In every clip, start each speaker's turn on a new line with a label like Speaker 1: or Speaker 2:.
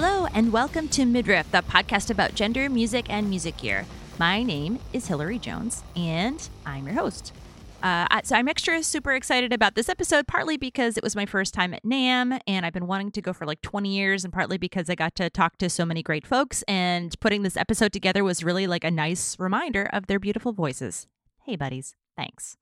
Speaker 1: Hello, and welcome to Mid-Riff, the podcast about gender, music, and music gear. My name is Hilary Jones, and I'm your host. Uh, so I'm extra super excited about this episode, partly because it was my first time at NAMM and I've been wanting to go for like 20 years, and partly because I got to talk to so many great folks. And putting this episode together was really like a nice reminder of their beautiful voices. Hey, buddies, thanks.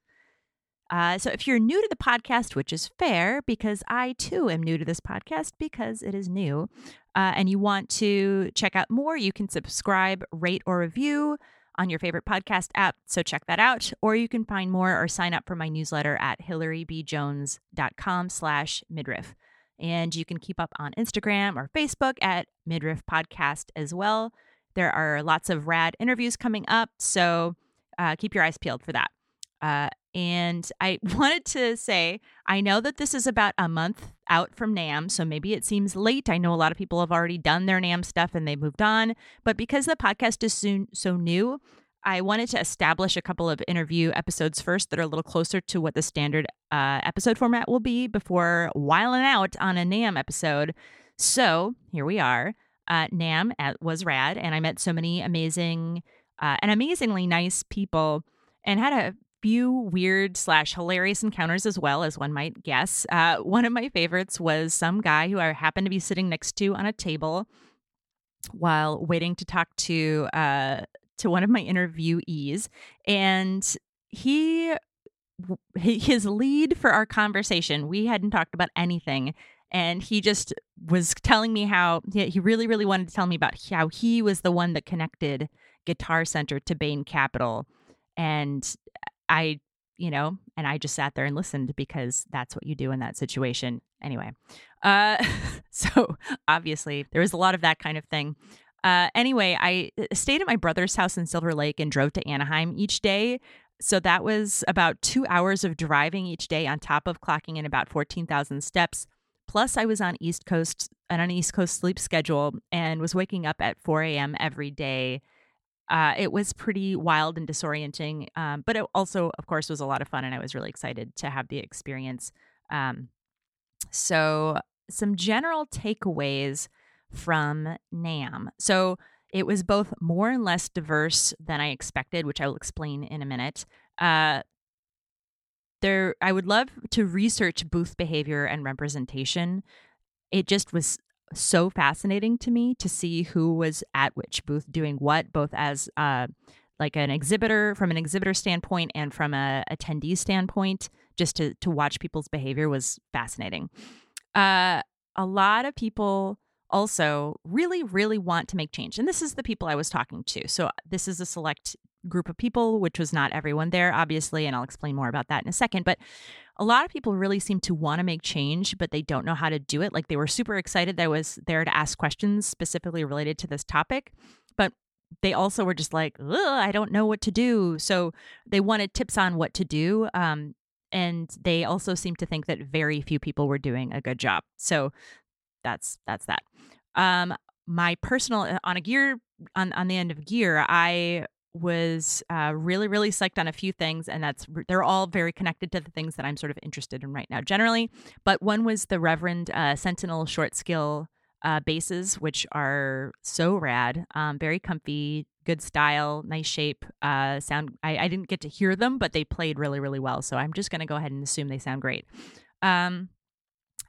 Speaker 1: Uh, so if you're new to the podcast, which is fair because I too am new to this podcast because it is new, uh, and you want to check out more, you can subscribe, rate, or review on your favorite podcast app. So check that out. Or you can find more or sign up for my newsletter at hilarybjones.com slash midriff. And you can keep up on Instagram or Facebook at Mid-Riff Podcast as well. There are lots of rad interviews coming up. So uh, keep your eyes peeled for that. Uh, and I wanted to say, I know that this is about a month out from NAMM, so maybe it seems late. I know a lot of people have already done their NAMM stuff and they've moved on. But because the podcast is soon so new, I wanted to establish a couple of interview episodes first that are a little closer to what the standard uh, episode format will be before whiling out on a NAMM episode. So here we are. Uh, NAMM at, was rad, and I met so many amazing uh, and amazingly nice people and had a few weird slash hilarious encounters as well, as one might guess. Uh, one of my favorites was some guy who I happened to be sitting next to on a table while waiting to talk to uh, to one of my interviewees, and he his lead for our conversation. We hadn't talked about anything. And he just was telling me how he really, really wanted to tell me about how he was the one that connected Guitar Center to Bain Capital. And I, you know, and I just sat there and listened because that's what you do in that situation. Anyway, uh, so obviously there was a lot of that kind of thing. Uh, anyway, I uh, stayed at my brother's house in Silver Lake and drove to Anaheim each day. So that was about two hours of driving each day on top of clocking in about 14,000 steps. Plus, I was on East Coast, on an East Coast sleep schedule and was waking up at 4 a.m. every day uh, it was pretty wild and disorienting, um, but it also, of course, was a lot of fun, and I was really excited to have the experience. Um, so, some general takeaways from NAMM. So, it was both more and less diverse than I expected, which I will explain in a minute. Uh, there, I would love to research booth behavior and representation. It just was so fascinating to me to see who was at which booth doing what, both as uh, like an exhibitor from an exhibitor standpoint and from a attendee standpoint. Just to to watch people's behavior was fascinating. Uh, a lot of people also really, really want to make change, and this is the people I was talking to. So this is a select group of people, which was not everyone there, obviously, and I'll explain more about that in a second. But a lot of people really seem to want to make change, but they don't know how to do it. Like they were super excited that I was there to ask questions specifically related to this topic, but they also were just like, I don't know what to do. So they wanted tips on what to do. Um, and they also seemed to think that very few people were doing a good job. So that's that's that. Um, my personal uh, on a gear on on the end of gear, I was uh, really, really psyched on a few things, and that's they're all very connected to the things that I'm sort of interested in right now, generally. But one was the Reverend uh, Sentinel short scale uh, basses, which are so rad, um, very comfy, good style, nice shape. Uh, sound. I, I didn't get to hear them, but they played really, really well. So I'm just going to go ahead and assume they sound great. Um,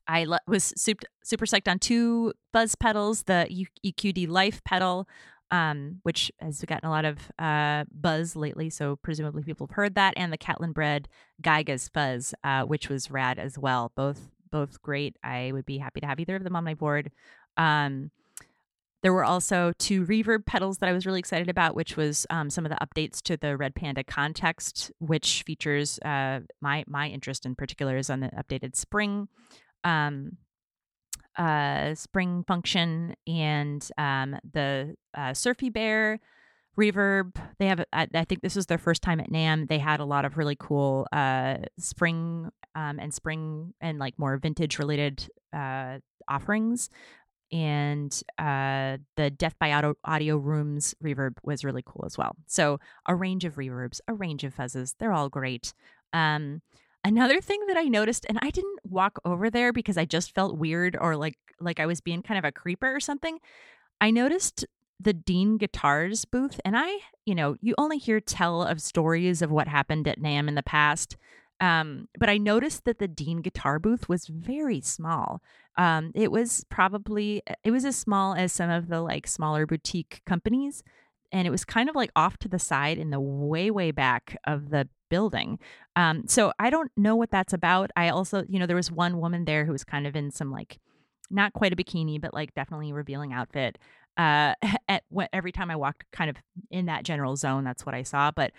Speaker 1: I was super, super psyched on two fuzz pedals, the EQD Life pedal, um, which has gotten a lot of uh, buzz lately. So presumably people have heard that, and the Catalinbread Geiger's Fuzz, uh, which was rad as well. Both both great. I would be happy to have either of them on my board. Um, there were also two reverb pedals that I was really excited about, which was um, some of the updates to the Red Panda context, which features uh, my my interest in particular is on the updated spring. Um, uh, spring function and um, the uh, Surfy Bear reverb. They have, I, I think this was their first time at NAMM. They had a lot of really cool uh, spring um, and spring and like more vintage related uh, offerings. And uh, the Death by Audio, Audio Rooms reverb was really cool as well. So a range of reverbs, a range of fuzzes. They're all great. Um, another thing that I noticed, and I didn't walk over there because I just felt weird or like like I was being kind of a creeper or something. I noticed the Dean Guitars booth, and I, you know, you only hear tell of stories of what happened at NAMM in the past. Um, but I noticed that the Dean guitar booth was very small. Um, it was probably it was as small as some of the like smaller boutique companies, and it was kind of like off to the side in the way way back of the building. Um, so I don't know what that's about. I also, you know, there was one woman there who was kind of in some like not quite a bikini, but like definitely revealing outfit. Uh, at every time I walked kind of in that general zone, that's what I saw. But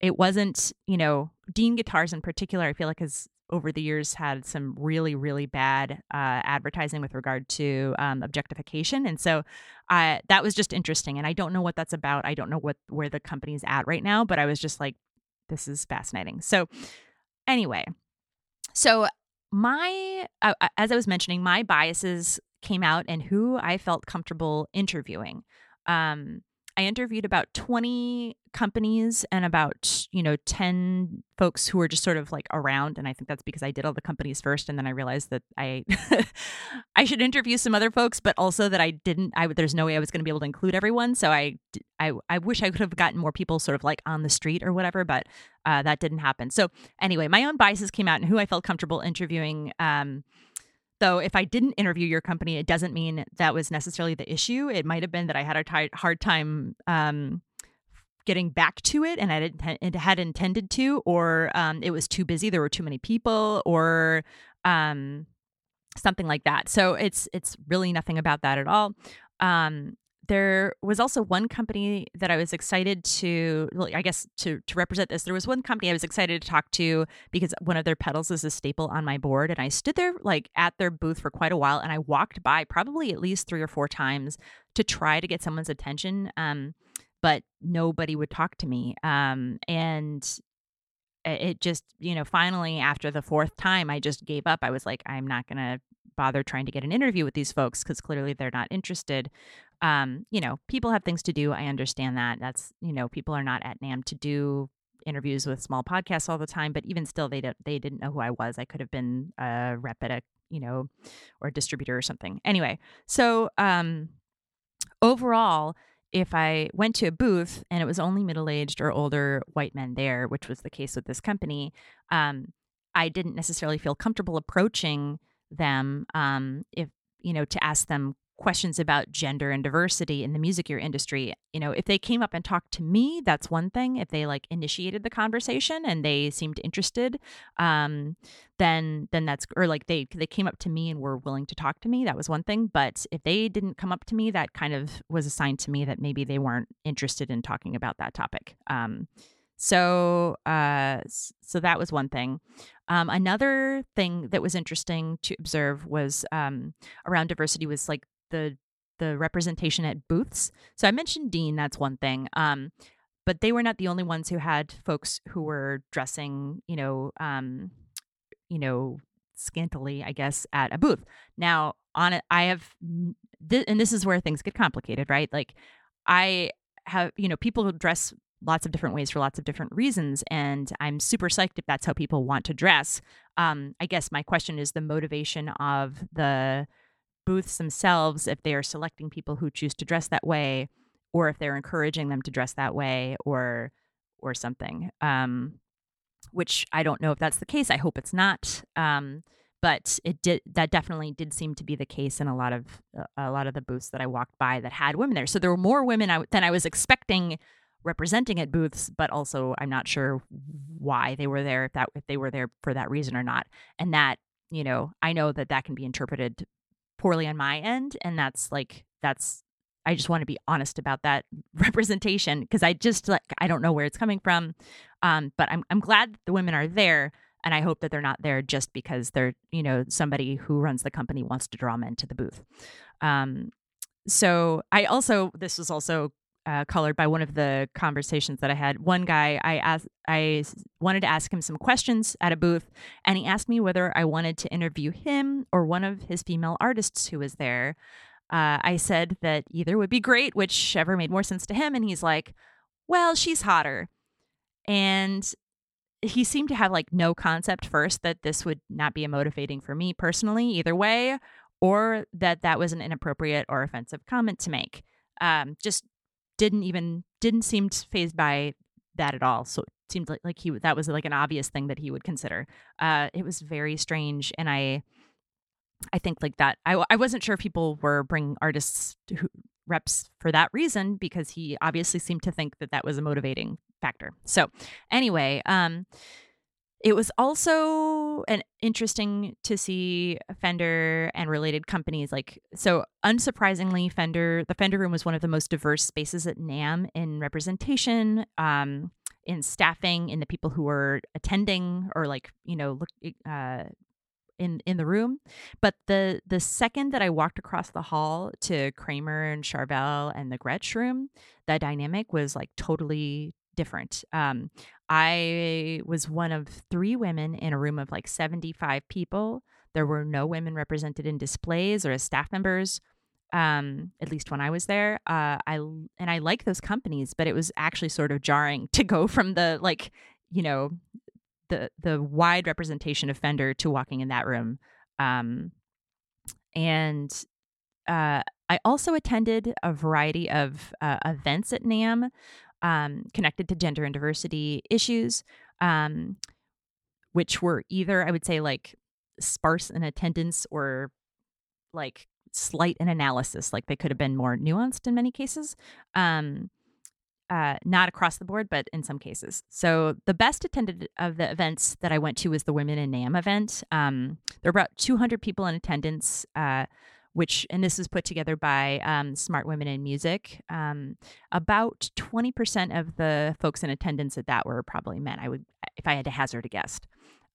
Speaker 1: it wasn't, you know, Dean Guitars in particular, I feel like has over the years had some really, really bad uh, advertising with regard to um, objectification. And so uh, that was just interesting. And I don't know what that's about. I don't know what where the company's at right now, but I was just like, this is fascinating. So anyway, so my, uh, as I was mentioning, my biases came out and who I felt comfortable interviewing. Um, I interviewed about 20 companies and about, you know, 10 folks who were just sort of like around and I think that's because I did all the companies first and then I realized that I I should interview some other folks but also that I didn't I there's no way I was going to be able to include everyone so I I I wish I could have gotten more people sort of like on the street or whatever but uh, that didn't happen. So anyway, my own biases came out and who I felt comfortable interviewing um Though, if I didn't interview your company, it doesn't mean that was necessarily the issue. It might have been that I had a t- hard time um, getting back to it and I didn't, had intended to, or um, it was too busy. There were too many people, or um, something like that. So it's it's really nothing about that at all. Um, there was also one company that I was excited to, I guess, to to represent this. There was one company I was excited to talk to because one of their pedals is a staple on my board, and I stood there like at their booth for quite a while, and I walked by probably at least three or four times to try to get someone's attention, um, but nobody would talk to me, um, and it just you know finally after the fourth time i just gave up i was like i'm not to bother trying to get an interview with these folks because clearly they're not interested um, you know, people have things to do. I understand that. That's, you know, people are not at NAMM to do interviews with small podcasts all the time, but even still they don't they didn't know who I was. I could have been a rep at a, you know, or a distributor or something. Anyway, so um overall, if I went to a booth and it was only middle-aged or older white men there, which was the case with this company, um, I didn't necessarily feel comfortable approaching them um, if you know to ask them questions about gender and diversity in the music industry. You know, if they came up and talked to me, that's one thing. If they like initiated the conversation and they seemed interested, um, then then that's or like they they came up to me and were willing to talk to me, that was one thing. But if they didn't come up to me, that kind of was a sign to me that maybe they weren't interested in talking about that topic. Um, so, uh, so that was one thing. Um, another thing that was interesting to observe was um, around diversity was like the the representation at booths. So I mentioned Dean, that's one thing. Um, but they were not the only ones who had folks who were dressing, you know, um, you know, scantily, I guess, at a booth. Now, on it, I have, th- and this is where things get complicated, right? Like, I have, you know, people dress lots of different ways for lots of different reasons, and I'm super psyched if that's how people want to dress. Um, I guess my question is the motivation of the booths themselves if they are selecting people who choose to dress that way or if they're encouraging them to dress that way or or something um, which i don't know if that's the case i hope it's not um, but it did that definitely did seem to be the case in a lot of a lot of the booths that i walked by that had women there so there were more women I, than i was expecting representing at booths but also i'm not sure why they were there if that if they were there for that reason or not and that you know i know that that can be interpreted poorly on my end and that's like that's I just want to be honest about that representation because I just like I don't know where it's coming from. Um, but I'm I'm glad the women are there and I hope that they're not there just because they're, you know, somebody who runs the company wants to draw men to the booth. Um, so I also this was also uh, colored by one of the conversations that I had. One guy, I asked, I wanted to ask him some questions at a booth, and he asked me whether I wanted to interview him or one of his female artists who was there. Uh, I said that either would be great, whichever made more sense to him, and he's like, "Well, she's hotter," and he seemed to have like no concept first that this would not be a motivating for me personally either way or that that was an inappropriate or offensive comment to make um, just didn't even didn't seem phased by that at all so it seemed like, like he that was like an obvious thing that he would consider uh, it was very strange and i i think like that i, I wasn't sure if people were bringing artists who, reps for that reason because he obviously seemed to think that that was a motivating factor. So, anyway, um, it was also an interesting to see Fender and related companies like so unsurprisingly Fender the Fender room was one of the most diverse spaces at NAMM in representation um in staffing in the people who were attending or like you know look uh in in the room but the the second that I walked across the hall to Kramer and Charvel and the Gretsch room the dynamic was like totally different. Um, I was one of three women in a room of like 75 people. There were no women represented in displays or as staff members. Um, at least when I was there, uh, I and I like those companies, but it was actually sort of jarring to go from the like, you know, the the wide representation of Fender to walking in that room. Um, and uh, I also attended a variety of uh, events at NAMM um, connected to gender and diversity issues, um, which were either, I would say, like sparse in attendance or like slight in analysis. Like they could have been more nuanced in many cases. Um, uh, not across the board, but in some cases. So the best attended of the events that I went to was the Women in NAMM event. Um, there were about 200 people in attendance. Uh, which, and this is put together by um, Smart Women in Music. Um, about 20% of the folks in attendance at that were probably men, I would, if I had to hazard a guess.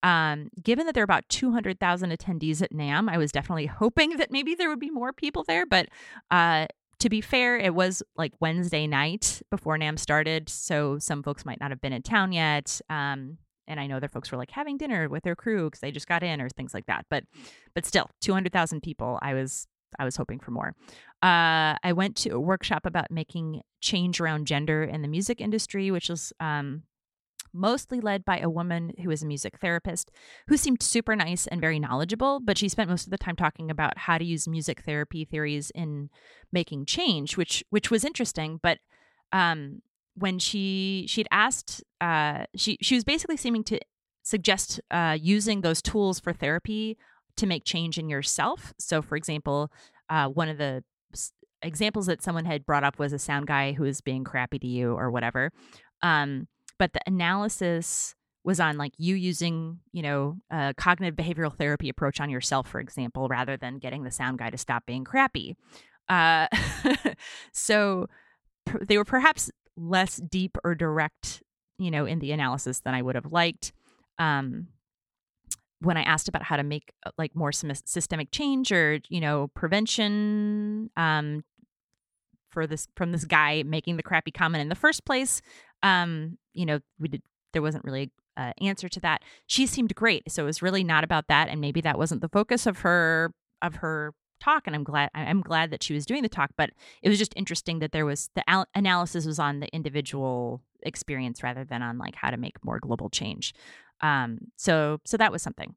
Speaker 1: Um, given that there are about 200,000 attendees at NAMM, I was definitely hoping that maybe there would be more people there. But uh, to be fair, it was like Wednesday night before NAMM started. So some folks might not have been in town yet. Um, and I know their folks were like having dinner with their crew because they just got in or things like that. But but still, two hundred thousand people. I was I was hoping for more. Uh, I went to a workshop about making change around gender in the music industry, which was um, mostly led by a woman who is a music therapist who seemed super nice and very knowledgeable, but she spent most of the time talking about how to use music therapy theories in making change, which which was interesting. But um, when she she'd asked uh, she she was basically seeming to suggest uh, using those tools for therapy to make change in yourself. So, for example, uh, one of the examples that someone had brought up was a sound guy who was being crappy to you or whatever. Um, but the analysis was on like you using, you know, a cognitive behavioral therapy approach on yourself, for example, rather than getting the sound guy to stop being crappy. Uh, so they were perhaps less deep or direct, you know, in the analysis than I would have liked. Um, when I asked about how to make uh, like more systemic change or you know prevention um, for this from this guy making the crappy comment in the first place, um, you know we did there wasn't really an answer to that. She seemed great, so it was really not about that, and maybe that wasn't the focus of her of her talk and i'm glad i'm glad that she was doing the talk but it was just interesting that there was the al- analysis was on the individual experience rather than on like how to make more global change um, so so that was something.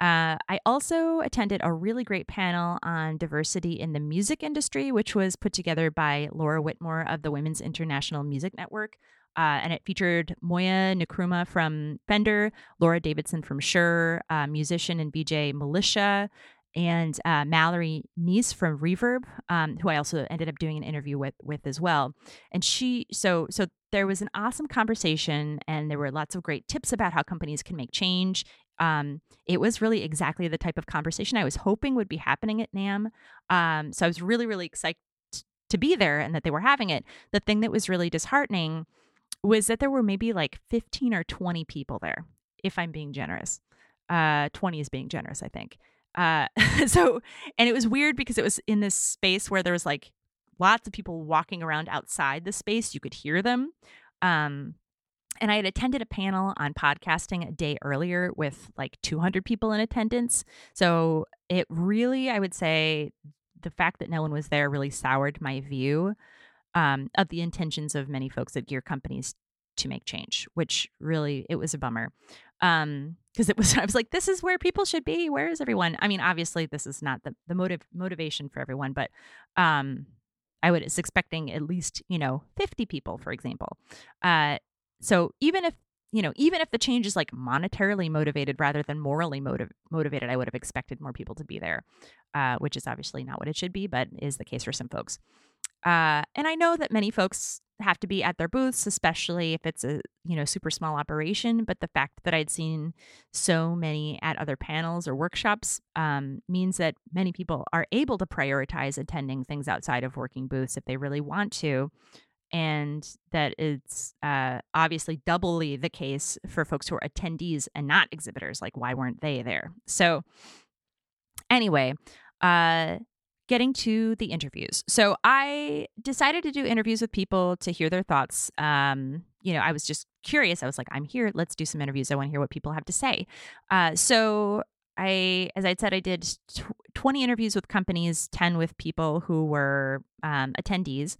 Speaker 1: Uh, I also attended a really great panel on diversity in the music industry, which was put together by Laura Whitmore of the Women's International Music Network. Uh, and it featured Moya Nkrumah from Fender, Laura Davidson from Shure, uh, musician and BJ Militia, and uh, Mallory Neese from Reverb, um, who I also ended up doing an interview with with as well. And she, so so there was an awesome conversation, and there were lots of great tips about how companies can make change. Um, it was really exactly the type of conversation I was hoping would be happening at NAMM. Um, so I was really really excited to be there and that they were having it. The thing that was really disheartening was that there were maybe like 15 or 20 people there, if I'm being generous. Uh, 20 is being generous, I think. Uh, so, and it was weird because it was in this space where there was like lots of people walking around outside the space. You could hear them. Um, and I had attended a panel on podcasting a day earlier with like 200 people in attendance. So it really, I would say, the fact that no one was there really soured my view um, of the intentions of many folks at gear companies to make change, which really it was a bummer. Um, because it was I was like, this is where people should be. Where is everyone? I mean, obviously this is not the the motive motivation for everyone, but um I was expecting at least, you know, 50 people, for example. Uh so even if you know, even if the change is like monetarily motivated rather than morally motiv- motivated, I would have expected more people to be there, uh, which is obviously not what it should be, but is the case for some folks. Uh, and I know that many folks have to be at their booths, especially if it's a you know super small operation. But the fact that I'd seen so many at other panels or workshops um, means that many people are able to prioritize attending things outside of working booths if they really want to and that it's uh, obviously doubly the case for folks who are attendees and not exhibitors. Like, why weren't they there? So, anyway, uh, getting to the interviews. So, I decided to do interviews with people to hear their thoughts. Um, you know, I was just curious. I was like, I'm here. Let's do some interviews. I want to hear what people have to say. Uh, so, I, as I said, I did tw- 20 interviews with companies, 10 with people who were um, attendees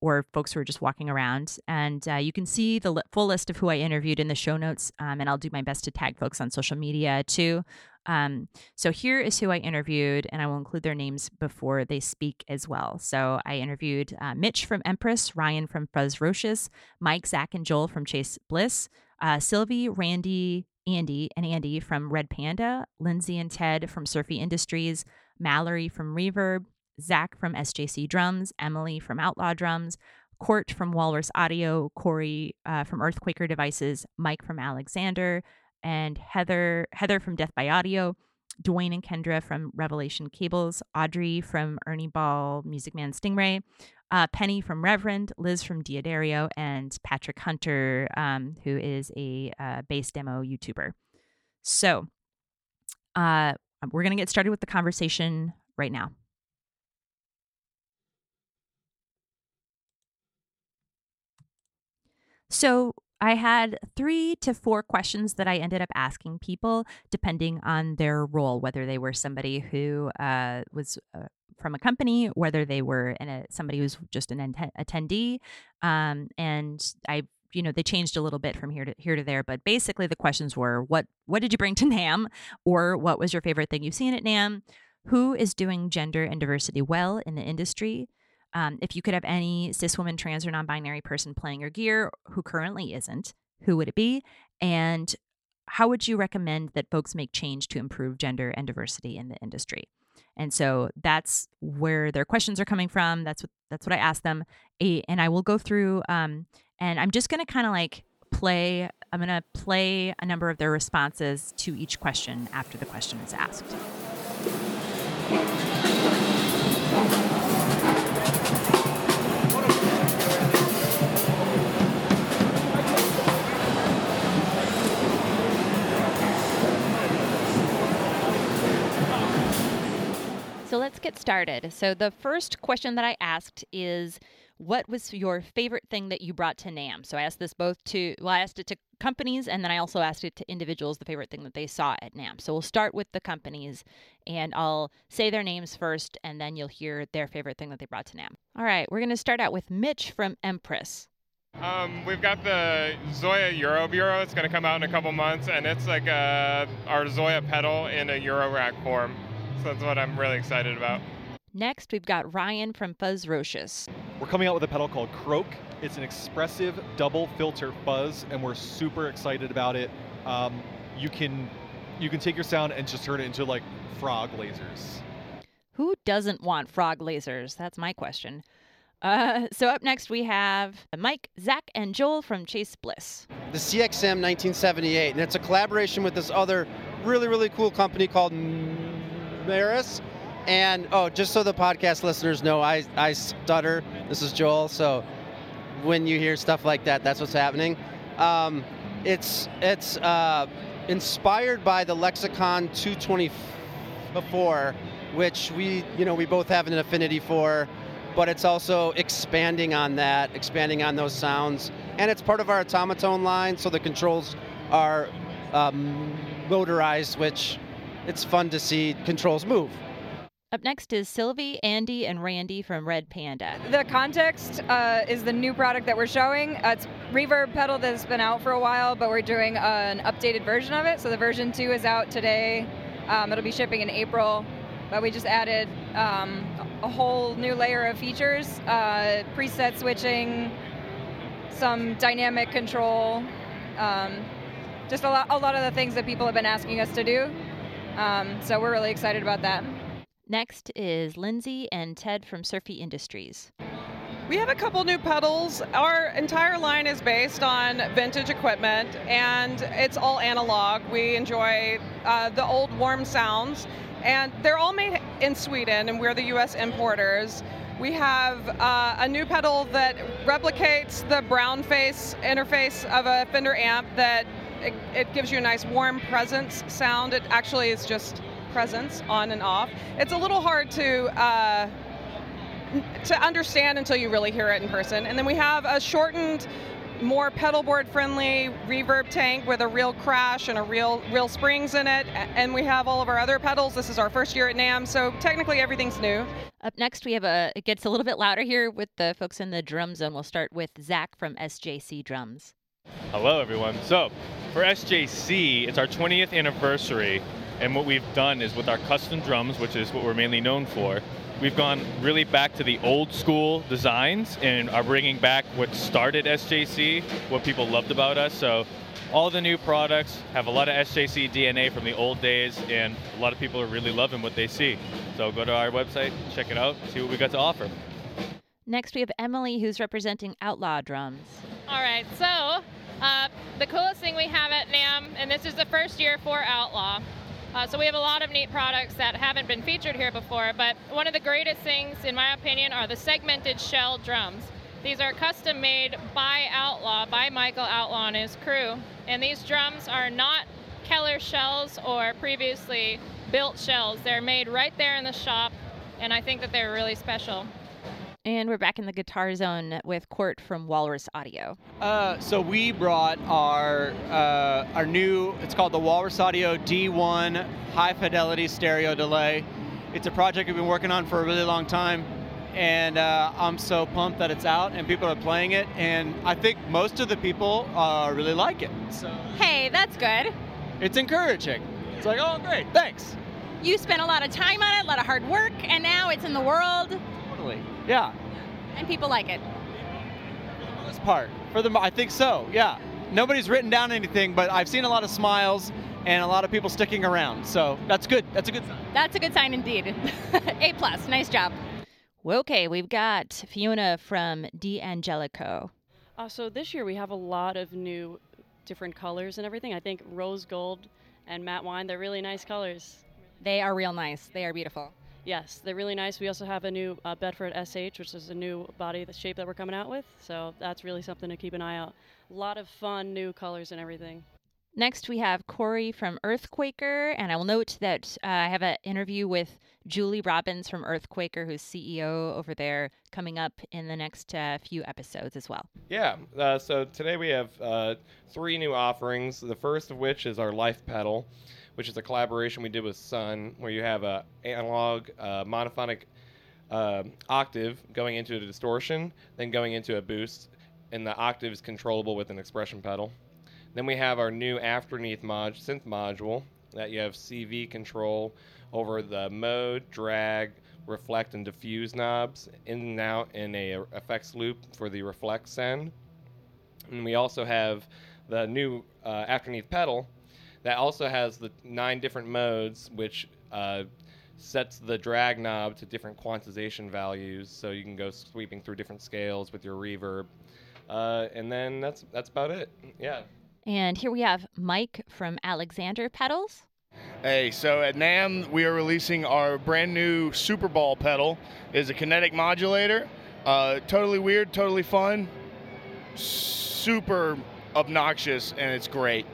Speaker 1: or folks who are just walking around. And uh, you can see the li- full list of who I interviewed in the show notes. Um, and I'll do my best to tag folks on social media too. Um, so here is who I interviewed, and I will include their names before they speak as well. So I interviewed uh, Mitch from Empress, Ryan from Fuzz Fuzzrocious, Mike, Zach, and Joel from Chase Bliss, uh, Silvie, Randy, Andy, and Andy from Red Panda, Lynsey and Ted from Surfy Industries, Mallory from Reverb, Zach from SJC Drums, Emily from Outlaw Drums, Cort from Walrus Audio, Corey uh, from Earthquaker Devices, Mike from Alexander, and Heather Heather from Death by Audio, Dwayne and Kendra from Revelation Cables, Audrey from Ernie Ball, Music Man Stingray, uh, Penny from Reverend, Liz from D'Addario, and Patrick Hunter, um, who is a uh, bass demo YouTuber. So, uh, we're going to get started with the conversation right now. So I had three to four questions that I ended up asking people, depending on their role, whether they were somebody who uh, was uh, from a company, whether they were in a, somebody who's just an attendee, um, and I. You know, they changed a little bit from here to here to there, but basically the questions were what what did you bring to NAMM or what was your favorite thing you've seen at NAMM who is doing gender and diversity well in the industry, um, if you could have any cis woman, trans, or non binary person playing your gear who currently isn't, who would it be? And how would you recommend that folks make change to improve gender and diversity in the industry? And so that's where their questions are coming from. That's what that's what I asked them. And I will go through um, and I'm just going to kind of like play I'm going to play a number of their responses to each question after the question is asked. So let's get started. So the first question that I asked is what was your favorite thing that you brought to NAMM? So I asked this both to well, I asked it to companies and then I also asked it to individuals the favorite thing that they saw at NAMM. So we'll start with the companies and I'll say their names first and then you'll hear their favorite thing that they brought to NAMM. All right, we're gonna start out with Mitch from Empress.
Speaker 2: Um, we've got the ZOIA Euroburo. It's going to come out in a couple months, and it's like a, our Zoya pedal in a Eurorack form. So that's what I'm really excited about.
Speaker 1: Next, we've got Ryan from Fuzzrocious.
Speaker 3: We're coming out with a pedal called Croak. It's an expressive double filter fuzz, and we're super excited about it. Um, you can you can take your sound and just turn it into like frog lasers.
Speaker 1: Who doesn't want frog lasers? That's my question. Uh, so up next we have Mike, Zach, and Joel from Chase Bliss.
Speaker 4: The CXM 1978, and it's a collaboration with this other really really cool company called Maris. And oh, just so the podcast listeners know, I, I stutter. This is Joel. So when you hear stuff like that, that's what's happening. Um, it's it's uh, inspired by the Lexicon 224, which we you know we both have an affinity for, but it's also expanding on that, expanding on those sounds, and it's part of our Automatone line. So the controls are um, motorized, which it's fun to see controls move.
Speaker 1: Up next is Silvie, Andy, and Randy from Red Panda.
Speaker 5: The context uh, is the new product that we're showing. Uh, it's reverb pedal that's been out for a while, but we're doing an updated version of it. So the version two is out today. Um, it'll be shipping in April, but we just added um, a whole new layer of features, uh, preset switching, some dynamic control, um, just a lot, a lot of the things that people have been asking us to do. Um, so we're really excited about that.
Speaker 1: Next is Lynsey and Ted from Surfy Industries.
Speaker 6: We have a couple new pedals. Our entire line is based on vintage equipment and it's all analog. We enjoy uh, the old warm sounds and they're all made in Sweden and we're the US importers. We have uh, a new pedal that replicates the brown face interface of a Fender amp that it, it gives you a nice warm presence sound. It actually is just presence on and off. It's a little hard to uh, to understand until you really hear it in person. And then we have a shortened, more pedal board friendly reverb tank with a real crash and a real real springs in it. And we have all of our other pedals. This is our first year at NAMM, so technically everything's new.
Speaker 1: Up next, we have a. It gets a little bit louder here with the folks in the drum zone. We'll start with Zach from SJC Drums.
Speaker 7: Hello, everyone. So, for SJC, it's our 20th anniversary. And what we've done is with our custom drums, which is what we're mainly known for, we've gone really back to the old school designs and are bringing back what started SJC, what people loved about us. So all the new products have a lot of SJC DNA from the old days, and a lot of people are really loving what they see. So go to our website, check it out, see what we got to offer.
Speaker 1: Next, we have Emily, who's representing Outlaw Drums.
Speaker 8: All right, so uh, the coolest thing we have at NAMM, and this is the first year for Outlaw, uh, so we have a lot of neat products that haven't been featured here before, but one of the greatest things, in my opinion, are the segmented shell drums. These are custom made by Outlaw, by Michael Outlaw and his crew, and these drums are not Keller shells or previously built shells. They're made right there in the shop, and I think that they're really special.
Speaker 1: And we're back in the guitar zone with Cort from Walrus Audio.
Speaker 9: Uh, so we brought our uh, our new. It's called the Walrus Audio D1 High Fidelity Stereo Delay. It's a project we've been working on for a really long time, and uh, I'm so pumped that it's out and people are playing it. And I think most of the people uh, really like it. So
Speaker 10: Hey, that's good.
Speaker 9: it's encouraging. It's like, oh, great, thanks.
Speaker 10: You spent a lot of time on it, a lot of hard work, and now it's in the world,
Speaker 9: Totally. Yeah.
Speaker 10: and people like it.
Speaker 9: For the most part. For the, I think so. Yeah. Nobody's written down anything, but I've seen a lot of smiles and a lot of people sticking around. So that's good. That's a good sign.
Speaker 10: That's a good sign indeed. a plus. Nice job.
Speaker 1: Well, okay, we've got Fiona from D'Angelico.
Speaker 11: Uh, so this year we have a lot of new different colors and everything. I think rose gold and matte wine, they're really nice colors.
Speaker 10: They are real nice. They are beautiful.
Speaker 11: Yes, they're really nice. We also have a new uh, Bedford SH, which is a new body the shape that we're coming out with. So that's really something to keep an eye out. A lot of fun new colors and everything.
Speaker 1: Next, we have Corey from Earthquaker, and I will note that uh, I have an interview with Julie Robbins from Earthquaker, who's CEO over there, coming up in the next uh, few episodes as well.
Speaker 12: Yeah, uh, so today we have uh, three new offerings. The first of which is our Life Pedal, which is a collaboration we did with Sunn, where you have a analog uh, monophonic uh, octave going into a distortion, then going into a boost, and the octave is controllable with an expression pedal. Then we have our new Afterneath mod synth module that you have CV control over the mode, drag, reflect, and diffuse knobs in and out in a effects loop for the reflect send. And we also have the new uh, Afterneath pedal that also has the nine different modes, which uh, sets the drag knob to different quantization values, so you can go sweeping through different scales with your reverb. Uh, and then that's that's about it. Yeah.
Speaker 1: And here we have Mike from Alexander Pedals.
Speaker 13: Hey, so at NAMM we are releasing our brand new Super Ball pedal. is a kinetic modulator. Uh, totally weird, totally fun, super obnoxious, and it's great.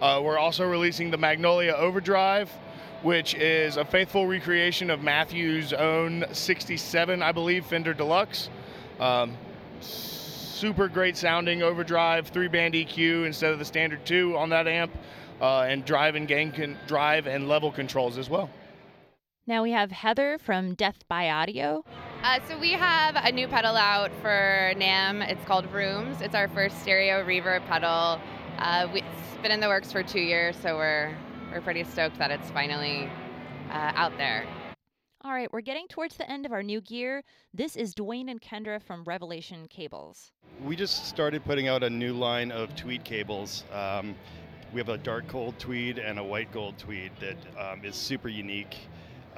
Speaker 13: Uh, we're also releasing the Magnolia Overdrive, which is a faithful recreation of Matthew's own 67, I believe, Fender Deluxe. Um, super great sounding overdrive, three band EQ instead of the standard two on that amp, uh, and drive and gain con- drive and level controls as well.
Speaker 1: Now we have Heather from Death by Audio.
Speaker 14: Uh, so we have a new pedal out for NAMM. It's called Rooms. It's our first stereo reverb pedal. Uh, we, it's been in the works for two years, so we're we're pretty stoked that it's finally uh, out there.
Speaker 1: All right, we're getting towards the end of our new gear. This is Dwayne and Kendra from Revelation Cables.
Speaker 15: We just started putting out a new line of tweed cables. Um, we have a dark gold tweed and a white gold tweed that um, is super unique.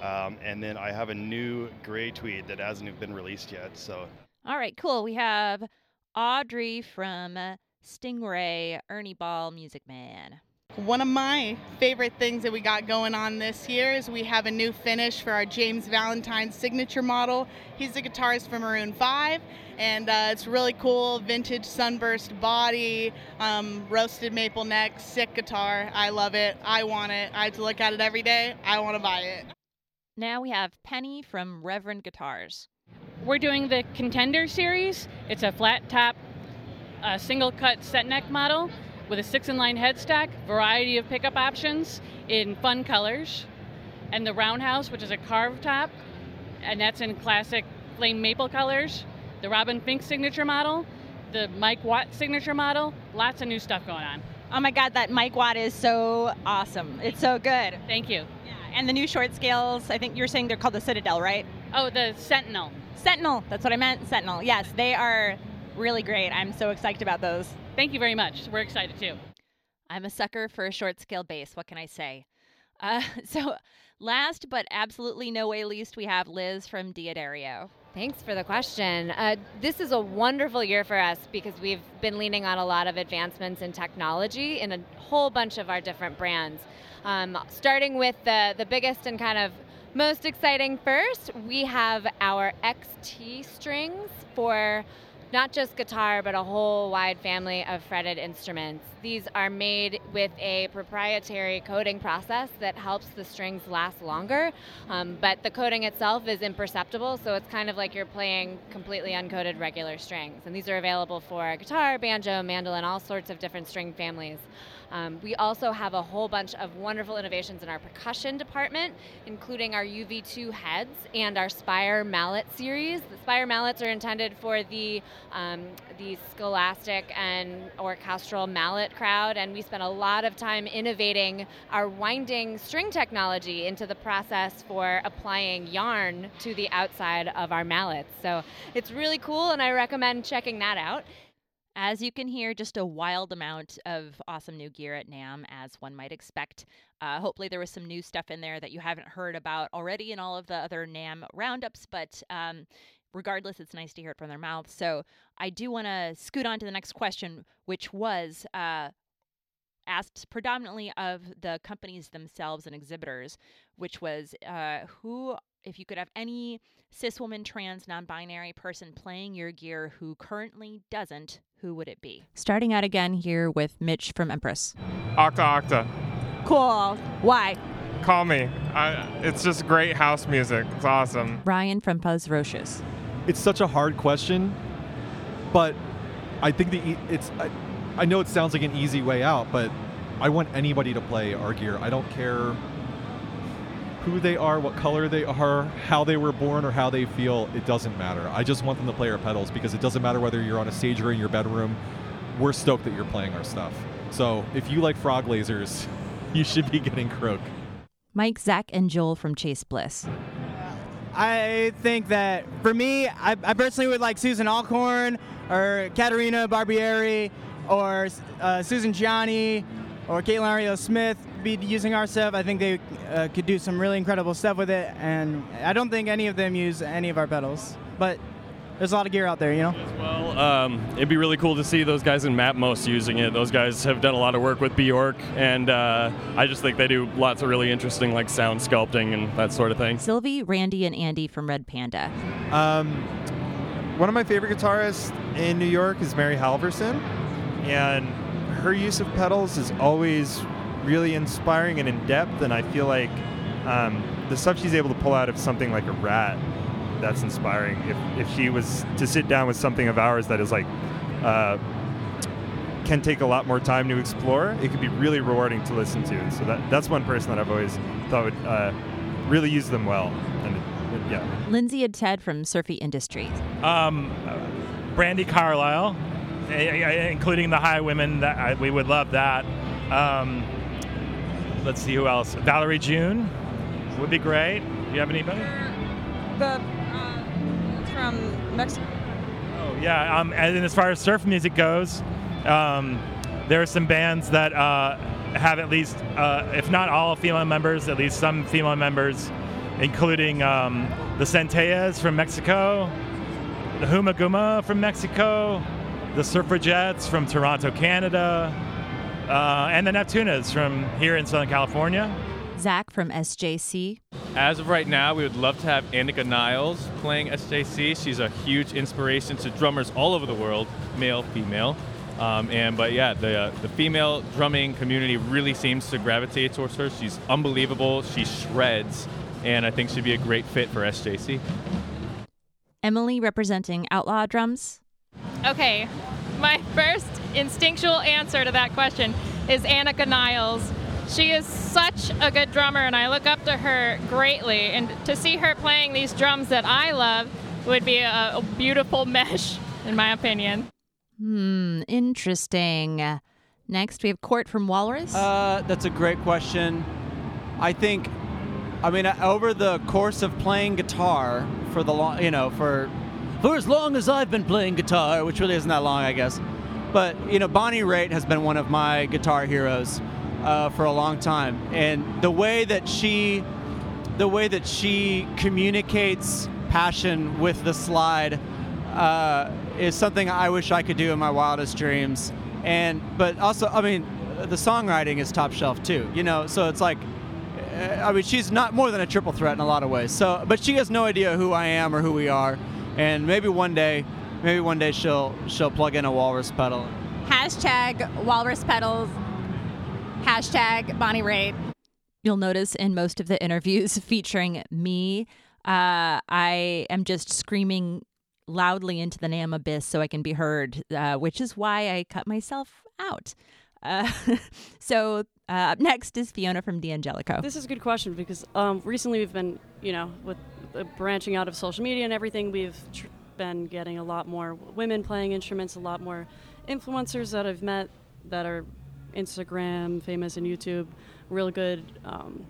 Speaker 15: Um, and then I have a new gray tweed that hasn't been released yet. So,
Speaker 1: all right, cool. We have Audrey from Stingray, Ernie Ball, Music Man.
Speaker 16: One of my favorite things that we got going on this year is we have a new finish for our James Valentine signature model. He's the guitarist for Maroon 5, and uh, it's really cool vintage sunburst body, um, roasted maple neck, sick guitar. I love it. I want it. I have to look at it every day. I want to buy it.
Speaker 1: Now we have Penny from Reverend Guitars.
Speaker 17: We're doing the Contender series. It's a flat top, uh, single cut set neck model with a six in line headstock, variety of pickup options in fun colors, and the Roundhouse, which is a carved top, and that's in classic flame maple colors. The Robin Finck signature model, the Mike Watt signature model, lots of new stuff going on.
Speaker 18: Oh my God, that Mike Watt is so awesome. It's so good.
Speaker 17: Thank you.
Speaker 18: Yeah, and the new short scales, I think you're saying they're called the Citadel, right?
Speaker 17: Oh, the Sentinel.
Speaker 18: Sentinel, that's what I meant, Sentinel. Yes, they are really great. I'm so excited about those.
Speaker 17: Thank you very much. We're excited too.
Speaker 1: I'm a sucker for a short scale bass. What can I say? Uh, so, last but absolutely no way least, we have Liz from D'Addario.
Speaker 14: Thanks for the question. Uh, this is a wonderful year for us because we've been leaning on a lot of advancements in technology in a whole bunch of our different brands. Um, starting with the, the biggest and kind of most exciting first, we have our XT strings for not just guitar, but a whole wide family of fretted instruments. These are made with a proprietary coating process that helps the strings last longer, um, but the coating itself is imperceptible, so it's kind of like you're playing completely uncoated regular strings. And these are available for guitar, banjo, mandolin, all sorts of different string families. Um, we also have a whole bunch of wonderful innovations in our percussion department, including our UV2 heads and our Spire mallet series. The Spire mallets are intended for the um, the scholastic and orchestral mallet crowd, and we spent a lot of time innovating our winding string technology into the process for applying yarn to the outside of our mallets. So it's really cool, and I recommend checking that out.
Speaker 1: As you can hear, just a wild amount of awesome new gear at NAMM, as one might expect. Uh, hopefully, there was some new stuff in there that you haven't heard about already in all of the other NAMM roundups, but um, regardless, it's nice to hear it from their mouths. So, I do want to scoot on to the next question, which was uh, asked predominantly of the companies themselves and exhibitors, which was uh, who if you could have any cis woman, trans, non binary person playing your gear who currently doesn't, who would it be? Starting out again here with Mitch from Empress.
Speaker 2: Octo Octa.
Speaker 18: Cool. Why?
Speaker 2: Call me. I, it's just great house music. It's awesome.
Speaker 1: Ryan from Fuzzrocious.
Speaker 3: It's such a hard question, but I think the it's. I, I know it sounds like an easy way out, but I want anybody to play our gear. I don't care who they are, what color they are, how they were born, or how they feel, it doesn't matter. I just want them to play our pedals because it doesn't matter whether you're on a stage or in your bedroom. We're stoked that you're playing our stuff. So if you like frog lasers, you should be getting Croak.
Speaker 1: Mike, Zach, and Joel from Chase Bliss.
Speaker 19: I think that for me, I, I personally would like Susan Alcorn or Caterina Barbieri or uh, Suzanne Ciani or Kaitlyn Aurelia Smith be using our stuff. I think they uh, could do some really incredible stuff with it, and I don't think any of them use any of our pedals. But there's a lot of gear out there, you know.
Speaker 20: Well, um, it'd be really cool to see those guys in Matmos using it. Those guys have done a lot of work with Bjork, and uh, I just think they do lots of really interesting like sound sculpting and that sort of thing.
Speaker 1: Silvie, Randy, and Andy from Red Panda.
Speaker 21: Um, one of my favorite guitarists in New York is Mary Halvorson, and her use of pedals is always really inspiring and in depth. And I feel like um, the stuff she's able to pull out of something like a rat, that's inspiring. If, if she was to sit down with something of ours that is like, uh, can take a lot more time to explore, it could be really rewarding to listen to. And so that, that's one person that I've always thought would uh, really use them well. And it, it- yeah.
Speaker 1: Lynsey and Ted from Surfy Industries.
Speaker 22: Um, Brandi Carlile, eh, eh, including the Highwomen. That I, we would love that. Um, let's see who else. Valerie June would be great. Do you have anybody?
Speaker 6: The uh, from Mexico.
Speaker 22: Oh yeah. Um, and as far as surf music goes, um, there are some bands that uh, have at least, uh, if not all female members, at least some female members, including um, the Centellas from Mexico, the Humaguma from Mexico, the Surfragettes from Toronto, Canada, uh, and the Neptunas from here in Southern California.
Speaker 1: Zach from SJC.
Speaker 7: As of right now, we would love to have Anika Nilles playing SJC. She's a huge inspiration to drummers all over the world, male, female. Um, and but yeah, the uh, the female drumming community really seems to gravitate towards her. She's unbelievable. She shreds, and I think she'd be a great fit for SJC.
Speaker 1: Emily representing Outlaw Drums.
Speaker 8: Okay, my first instinctual answer to that question is Anika Nilles. She is such a good drummer, and I look up to her greatly. And to see her playing these drums that I love would be a, a beautiful mesh, in my opinion.
Speaker 1: Hmm, interesting. Next, we have Cort from Walrus.
Speaker 9: Uh, that's a great question. I think, I mean, uh, over the course of playing guitar for the long, you know, for for as long as I've been playing guitar, which really isn't that long, I guess. But you know, Bonnie Raitt has been one of my guitar heroes uh, for a long time, and the way that she, the way that she communicates passion with the slide, uh, is something I wish I could do in my wildest dreams. And but also, I mean, the songwriting is top shelf too. You know, so it's like. uh, I mean, she's not more than a triple threat in a lot of ways. So, but she has no idea who I am or who we are, and maybe one day, maybe one day she'll she'll plug in a walrus pedal.
Speaker 18: Hashtag walrus pedals. Hashtag Bonnie Raitt.
Speaker 1: You'll notice in most of the interviews featuring me, uh, I am just screaming loudly into the NAMM abyss so I can be heard, uh, which is why I cut myself out. Uh, so uh, up next is Fiona from D'Angelico.
Speaker 11: This is a good question because um, recently we've been, you know, with the branching out of social media and everything, we've tr- been getting a lot more women playing instruments, a lot more influencers that I've met that are Instagram famous and YouTube, real good, um,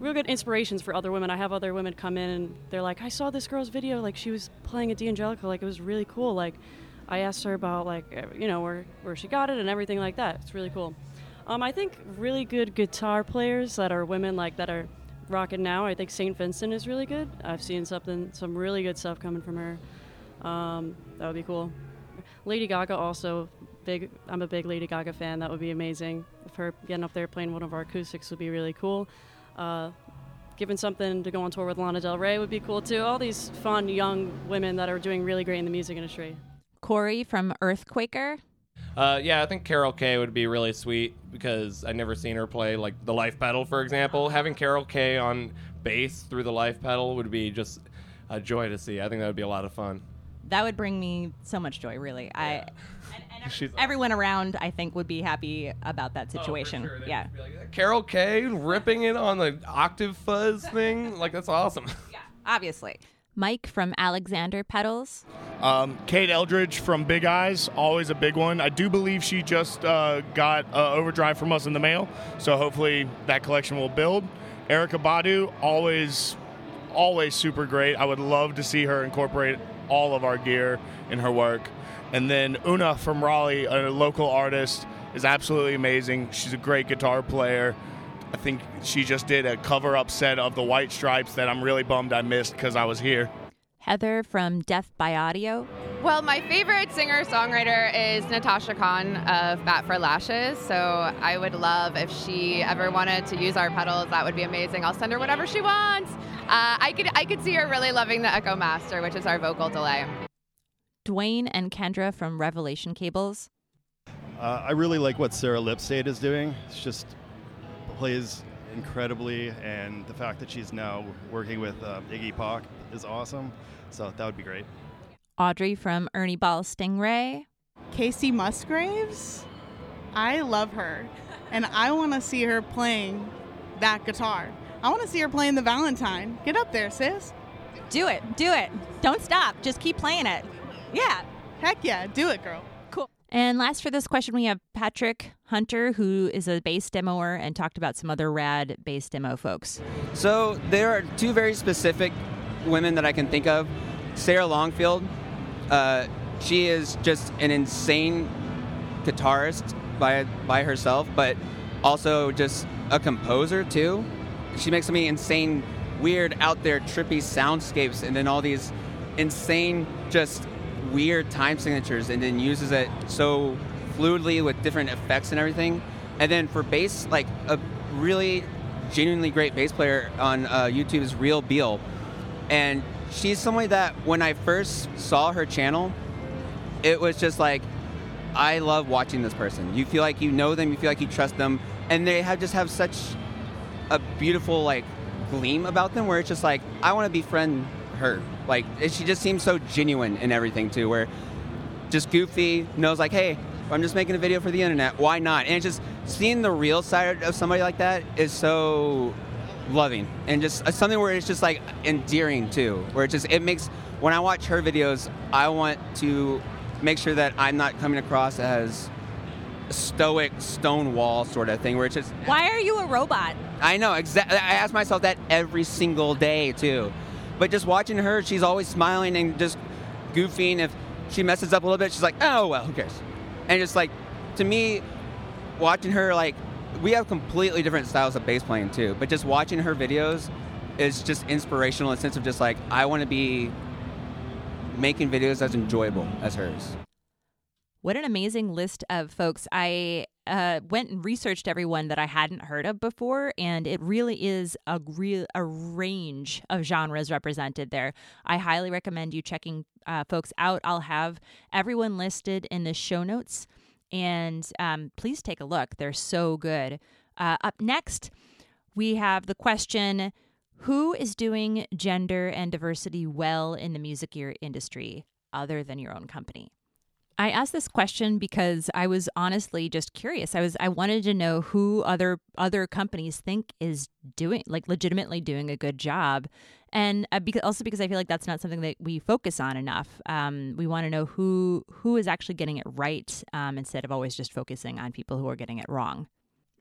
Speaker 11: real good inspirations for other women. I have other women come in and they're like, I saw this girl's video, like she was playing at D'Angelico, like it was really cool. Like I asked her about like eh, you know where where she got it and everything like that. It's really cool. Um, I think really good guitar players that are women like that are rocking now. I think St. Vincent is really good. I've seen something some really good stuff coming from her. Um, that would be cool. Lady Gaga also big. I'm a big Lady Gaga fan. That would be amazing. If her getting up there playing one of our acoustics would be really cool. Uh, Given something to go on tour with Lana Del Rey would be cool too. All these fun young women that are doing really great in the music industry.
Speaker 1: Corey from Earthquaker.
Speaker 12: Uh, yeah, I think Carol Kaye would be really sweet because I've never seen her play like the life pedal, for example. Having Carol Kaye on bass through the life pedal would be just a joy to see. I think that would be a lot of fun.
Speaker 18: That would bring me so much joy, really. I
Speaker 12: She's
Speaker 18: everyone around, I think, would be happy about
Speaker 12: Oh,
Speaker 18: that situation. yeah.
Speaker 12: Carol Kaye ripping it on the octave fuzz thing, like that's awesome.
Speaker 18: Yeah, Obviously.
Speaker 1: Mike from Alexander Pedals.
Speaker 13: Um, Kate Eldridge from Big Eyes, always a big one. I do believe she just uh, got uh, Overdrive from us in the mail, so hopefully that collection will build. Erykah Badu, always, always super great. I would love to see her incorporate all of our gear in her work. And then Una from Raleigh, a local artist, is absolutely amazing. She's a great guitar player. I think she just did a cover up set of the White Stripes that I'm really bummed I missed because I was here.
Speaker 1: Heather from Death by Audio.
Speaker 23: Well, my favorite singer songwriter is Natasha Khan of Bat for Lashes. So I would love if she ever wanted to use our pedals. That would be amazing. I'll send her whatever she wants. Uh, I could I could see her really loving the Echo Master, which is our vocal delay.
Speaker 1: Dwayne and Kendra from Revelation Cables.
Speaker 15: Uh, I really like what Sarah Lipstate is doing. It's just plays incredibly, and the fact that she's now working with uh, Iggy Pop is awesome. So that would be great.
Speaker 1: Audrey from Ernie Ball Stingray.
Speaker 16: Kacey Musgraves. I love her, and I want to see her playing that guitar. I want to see her playing the Valentine. Get up there, sis.
Speaker 18: Do it. Do it. Don't stop. Just keep playing it. Yeah.
Speaker 16: Heck yeah. Do it, girl.
Speaker 1: And last for this question, we have Patrick Hunter, who is a bass demoer and talked about some other rad bass demo folks.
Speaker 24: So there are two very specific women that I can think of. Sarah Longfield, uh, she is just an insane guitarist by by herself, but also just a composer too. She makes some insane, weird, out there, trippy soundscapes, and then all these insane, just weird time signatures, and then uses it so fluidly with different effects and everything. And then for bass, like a really genuinely great bass player on uh, YouTube is Real Beal, and she's somebody that when I first saw her channel, it was just like I love watching this person. You feel like you know them, you feel like you trust them, and they have just have such a beautiful like gleam about them where it's just like I want to befriend her. Like it- she just seems so genuine in everything too, where just goofy knows like, hey, I'm just making a video for the internet. Why not? And it's just seeing the real side of somebody like that is so loving and just uh, something where it's just like endearing too. Where it just it makes when I watch her videos, I want to make sure that I'm not coming across as stoic stone wall sort of thing where it's just
Speaker 18: Why are you a robot?
Speaker 24: I know exactly. I ask myself that every single day too. But just watching her, she's always smiling and just goofing. If she messes up a little bit, she's like, "Oh well, who cares?" And just like, to me, watching her like, we have completely different styles of bass playing too. But just watching her videos is just inspirational in the sense of just like, I want to be making videos as enjoyable as hers.
Speaker 1: What an amazing list of folks. I uh, went and researched everyone that I hadn't heard of before, and it really is a real a range of genres represented there. I highly recommend you checking uh, folks out. I'll have everyone listed in the show notes, and um, please take a look. They're so good. Uh, up next, we have the question Who is doing gender and diversity well in the music industry other than your own company? I asked this question because I was honestly just curious. I was I wanted to know who other other companies think is doing like legitimately doing a good job, and uh, because also because I feel like that's not something that we focus on enough. Um, we want to know who who is actually getting it right um, instead of always just focusing on people who are getting it wrong.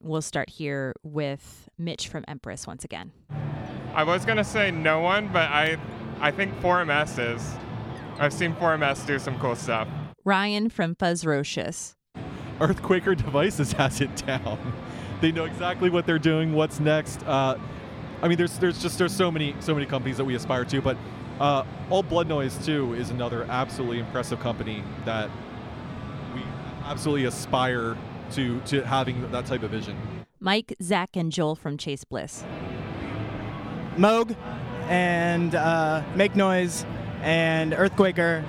Speaker 1: We'll start here with Mitch from Empress once again.
Speaker 2: I was gonna say no one, but I I think 4MS is. I've seen 4MS do some cool stuff.
Speaker 1: Ryan from Fuzzrocious.
Speaker 3: Earthquaker Devices has it down. They know exactly what they're doing, what's next. Uh, I mean, there's there's just there's so many so many companies that we aspire to, but uh, Old Blood Noise too is another absolutely impressive company that we absolutely aspire to to having that type of vision.
Speaker 1: Mike, Zach, and Joel from Chase Bliss.
Speaker 19: Moog and uh, Make Noise and Earthquaker.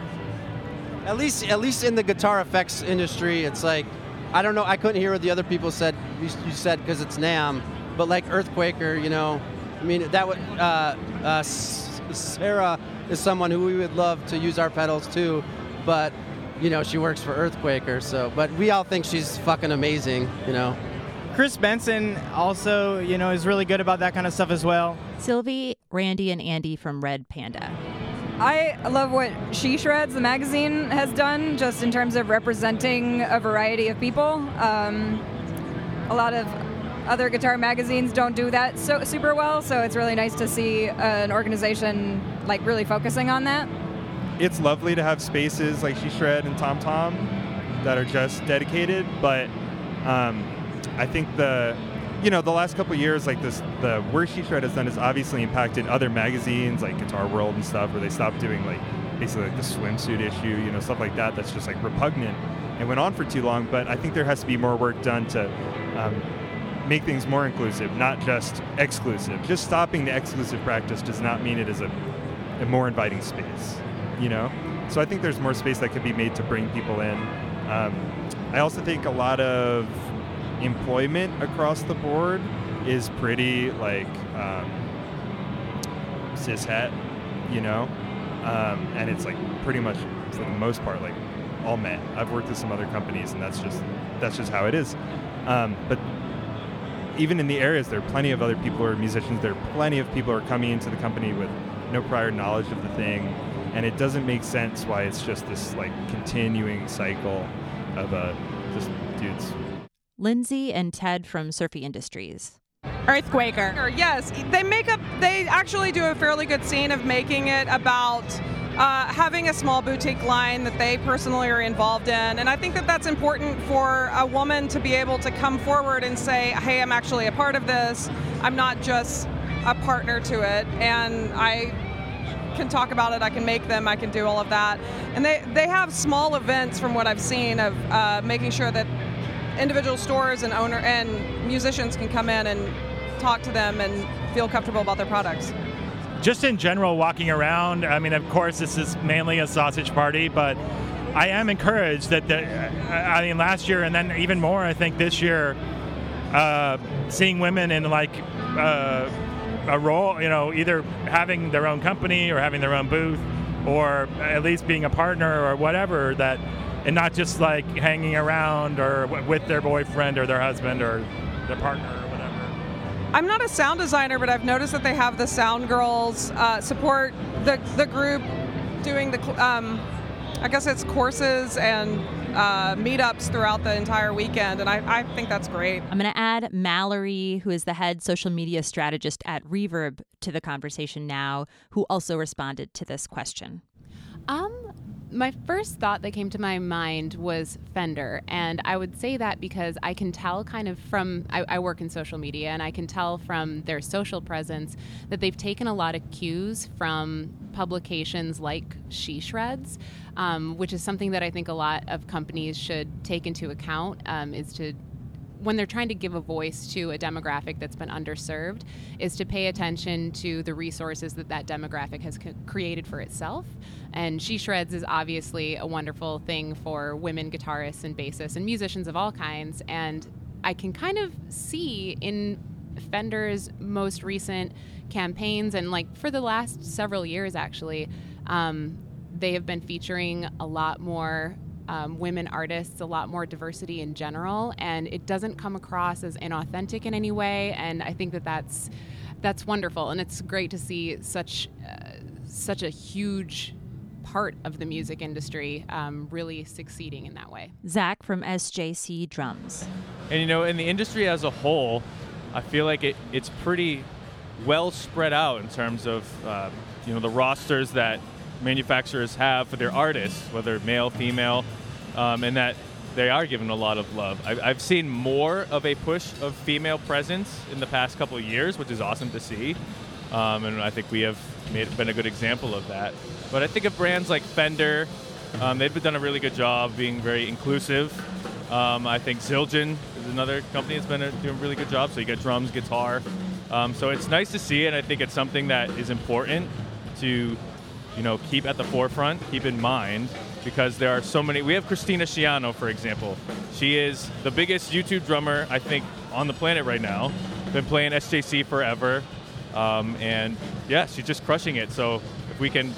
Speaker 25: At least, at least in the guitar effects industry, it's like I don't know. I couldn't hear what the other people said. You, you said because it's NAMM, but like Earthquaker, you know. I mean, that would uh, uh, Sarah is someone who we would love to use our pedals too, but you know she works for Earthquaker. So, but we all think she's fucking amazing. You know.
Speaker 19: Chris Benson also, you know, is really good about that kind of stuff as well.
Speaker 1: Silvie, Randy, and Andy from Red Panda.
Speaker 26: I love what She Shreds, the magazine, has done just in terms of representing a variety of people. Um, a lot of other guitar magazines don't do that so super well, so it's really nice to see uh, an organization like really focusing on that.
Speaker 21: It's lovely to have spaces like She Shred and Tom Tom that are just dedicated, but um, I think the you know the last couple years like this the work She Shred has done has obviously impacted other magazines like Guitar World and stuff where they stopped doing like basically like the swimsuit issue you know stuff like that that's just like repugnant and went on for too long. But I think there has to be more work done to um, make things more inclusive not just exclusive. Just stopping the exclusive practice does not mean it is a, a more inviting space you know? So I think there's more space that could be made to bring people in. Um, I also think a lot of employment across the board is pretty like um, cishet, you know, um, and it's like pretty much for the most part like all men. I've worked with some other companies, and that's just that's just how it is. Um, but even in the areas, there are plenty of other people who are musicians. There are plenty of people who are coming into the company with no prior knowledge of the thing, and it doesn't make sense why it's just this like continuing cycle of uh, just dudes.
Speaker 1: Lynsey and Ted from Surfy Industries.
Speaker 6: Earthquaker. Yes, they make up. They actually do a fairly good scene of making it about uh, having a small boutique line that they personally are involved in, and I think that that's important for a woman to be able to come forward and say, "Hey, I'm actually a part of this. I'm not just a partner to it," and I can talk about it. I can make them. I can do all of that, and they they have small events from what I've seen of uh, making sure that individual stores and owner and musicians can come in and talk to them and feel comfortable about their products.
Speaker 22: Just in general, walking around, I mean, of course, this is mainly a sausage party, but I am encouraged that the, I mean, last year and then even more, I think this year, uh, seeing women in like uh, a role, you know, either having their own company or having their own booth or at least being a partner or whatever that, and not just like hanging around or w- with their boyfriend or their husband or their partner or whatever.
Speaker 6: I'm not a sound designer, but I've noticed that they have the sound girls uh, support the the group doing the um, I guess it's courses and uh, meetups throughout the entire weekend, and I, I think that's great.
Speaker 1: I'm going to add Mallory, who is the head social media strategist at Reverb, to the conversation now, who also responded to this question.
Speaker 27: Um, my first thought that came to my mind was Fender, and I would say that because I can tell kind of from I, I, work in social media, and I can tell from their social presence that they've taken a lot of cues from publications like She Shreds, um, which is something that I think a lot of companies should take into account. Um, is to when they're trying to give a voice to a demographic that's been underserved is to pay attention to the resources that that demographic has created for itself. And she shreds is obviously a wonderful thing for women guitarists and bassists and musicians of all kinds. And i can kind of see in fender's most recent campaigns and like for the last several years actually um, they have been featuring a lot more um, women artists, a lot more diversity in general, and it doesn't come across as inauthentic in any way. And I think that that's that's wonderful, and it's great to see such uh, such a huge part of the music industry um, really succeeding in that way.
Speaker 1: Zach from SJC Drums.
Speaker 7: And you know, in the industry as a whole, I feel like it, it's pretty well spread out in terms of uh, you know the rosters that manufacturers have for their artists, whether male, female, um, and that they are given a lot of love. I, have seen more of a push of female presence in the past couple of years, which is awesome to see. Um, and I think we have made, been a good example of that. But I think of brands like Fender, um, they've done a really good job being very inclusive. Um, I think Zildjian is another company that's been a, doing a really good job. So you get drums, guitar. Um, so it's nice to see and I think it's something that is important to you know, keep at the forefront, keep in mind, because there are so many. We have Christina Schiano, for example. She is the biggest YouTube drummer, I think, on the planet right now. Been playing SJC forever. Um, and yeah, she's just crushing it. So if we can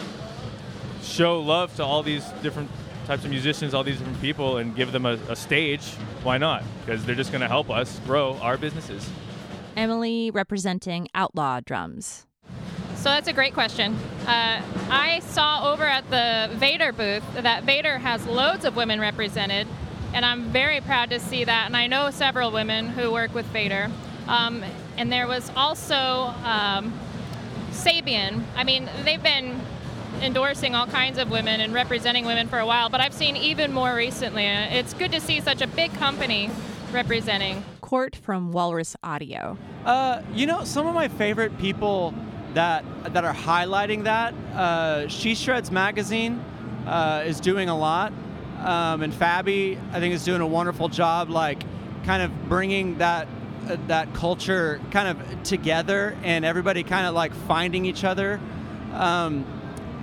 Speaker 7: show love to all these different types of musicians, all these different people, and give them a, a stage, why not? Because they're just going to help us grow our businesses.
Speaker 1: Emily representing Outlaw Drums.
Speaker 8: So that's a great question. Uh, I saw over at the Vater booth that Vater has loads of women represented, and I'm very proud to see that. And I know several women who work with Vater. Um, and there was also um, Sabian. I mean, they've been endorsing all kinds of women and representing women for a while, but I've seen even more recently. It's good to see such a big company representing.
Speaker 1: Cort from Walrus Audio.
Speaker 9: Uh, you know, some of my favorite people that that are highlighting that. Uh, she Shreds magazine uh, is doing a lot, um, and Fabi I think is doing a wonderful job, like kind of bringing that uh, that culture kind of together, and everybody kind of like finding each other, um,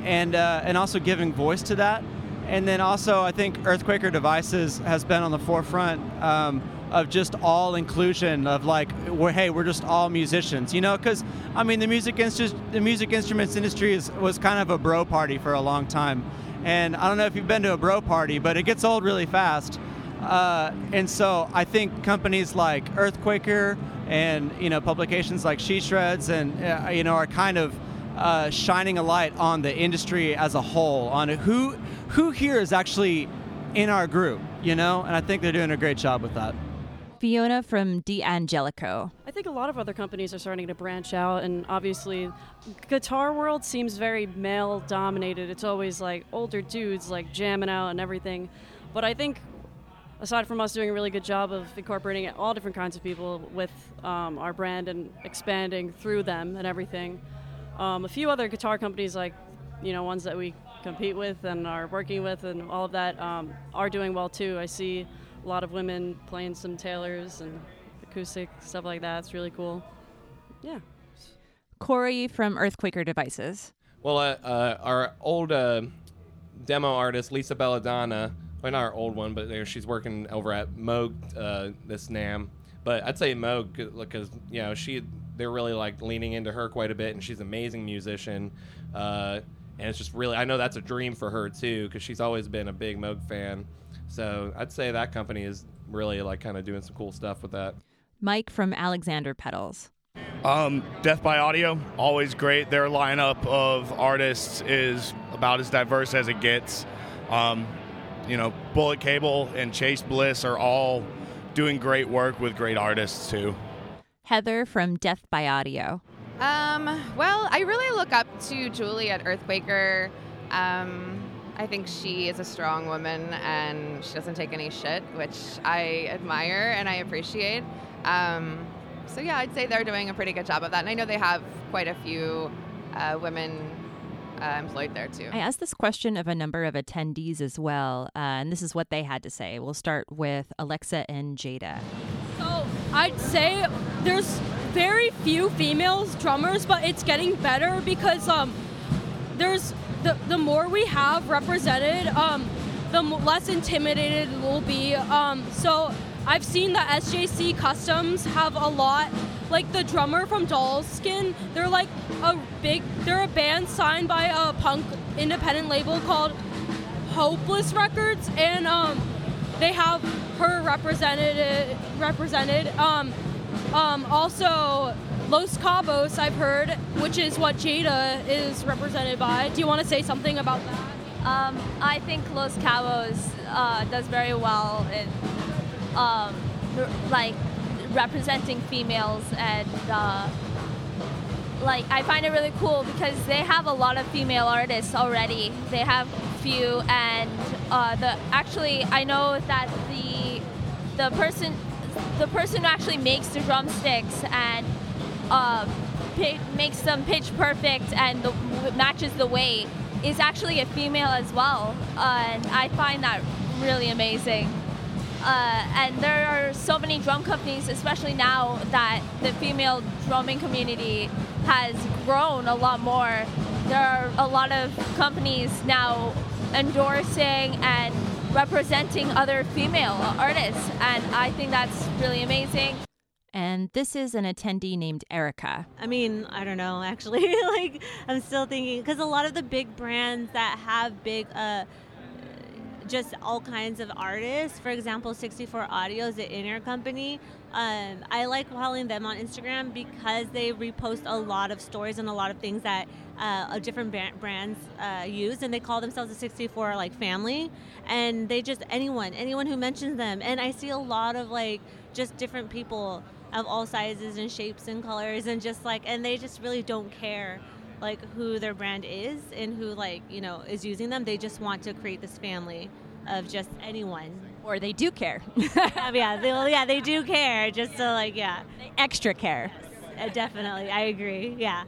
Speaker 9: and uh, and also giving voice to that. And then also, I think Earthquaker Devices has been on the forefront um, of just all inclusion of like we're hey we're just all musicians you know? Because i mean the music instru- the music instruments industry is, was kind of a bro party for a long time. And i don't know if you've been to a bro party but it gets old really fast. Uh, and so i think companies like earthquaker and you know publications like She Shreds and uh, you know are kind of uh, shining a light on the industry as a whole on who who here is actually in our group, you know, and I think they're doing a great job with that.
Speaker 1: Fiona from D'Angelico.
Speaker 28: I think a lot of other companies are starting to branch out, and obviously, guitar world seems very male dominated. It's always like older dudes like jamming out and everything. But I think, aside from us doing a really good job of incorporating all different kinds of people with um, our brand and expanding through them and everything, um, a few other guitar companies like, you know, ones that we compete with and are working with and all of that um, are doing well too. I see a lot of women playing some Taylors and acoustic stuff like that. It's really cool. Yeah.
Speaker 1: Corey from Earthquaker Devices.
Speaker 12: Well, uh, uh, our old uh, demo artist Lisa Belladonna, well, not our old one, but you know, she's working over at Moog uh, this NAMM. But I'd say Moog because you know she they're really like leaning into her quite a bit, and she's an amazing musician. Uh, and it's just really I know that's a dream for her too because she's always been a big Moog fan. So I'd say that company is really like kind of doing some cool stuff with that.
Speaker 1: Mike from Alexander Pedals.
Speaker 13: Um, Death by Audio, always great. Their lineup of artists is about as diverse as it gets. Um, you know, Bullet Cable and Chase Bliss are all doing great work with great artists too.
Speaker 1: Heather from Death by Audio.
Speaker 23: Um, well, I really look up to Julie at Earthquaker. Um, I think she is a strong woman and she doesn't take any shit, which I admire and I appreciate. Um, so yeah, I'd say they're doing a pretty good job of that, and I know they have quite a few uh, women uh, employed there too.
Speaker 1: I asked this question of a number of attendees as well, uh, and this is what they had to say. We'll start with Alexa and Jayda.
Speaker 29: So I'd say there's very few females drummers, but it's getting better because um, there's the, the more we have represented, um, the less intimidated we'll be. Um, so I've seen that SJC Customs have a lot, like the drummer from Doll's Skin, they're like a big, they're a band signed by a punk independent label called Hopeless Records, and um, they have her represented, represented. Um, um, also, Los Cabos, I've heard, which is what Jayda is represented by. Do you want to say something about that?
Speaker 30: Um, I think Los Cabos uh, does very well in um, like representing females and uh, like I find it really cool because they have a lot of female artists already. They have few and uh, the actually I know that the the person the person who actually makes the drumsticks and uh, pi- makes them pitch perfect and the, matches the weight is actually a female as well. Uh, and I find that really amazing. Uh, and there are so many drum companies, especially now that the female drumming community has grown a lot more. There are a lot of companies now endorsing and representing other female artists, and I think that's really amazing.
Speaker 1: And this is an attendee named Erika.
Speaker 31: I mean, I don't know, actually. like, I'm still thinking, because a lot of the big brands that have big, uh, just all kinds of artists, for example, 64 Audio is the inner company. Um, I like following them on Instagram because they repost a lot of stories and a lot of things that uh, different brands uh, use, and they call themselves a 64 like family, and they just anyone, anyone who mentions them, and I see a lot of like just different people of all sizes and shapes and colors, and just like, and they just really don't care like who their brand is and who like you know is using them. They just want to create this family of just anyone.
Speaker 1: Or they do care.
Speaker 31: yeah, they, well, yeah, they do care. Just to like, yeah,
Speaker 1: extra care.
Speaker 31: Uh, definitely, I agree. Yeah.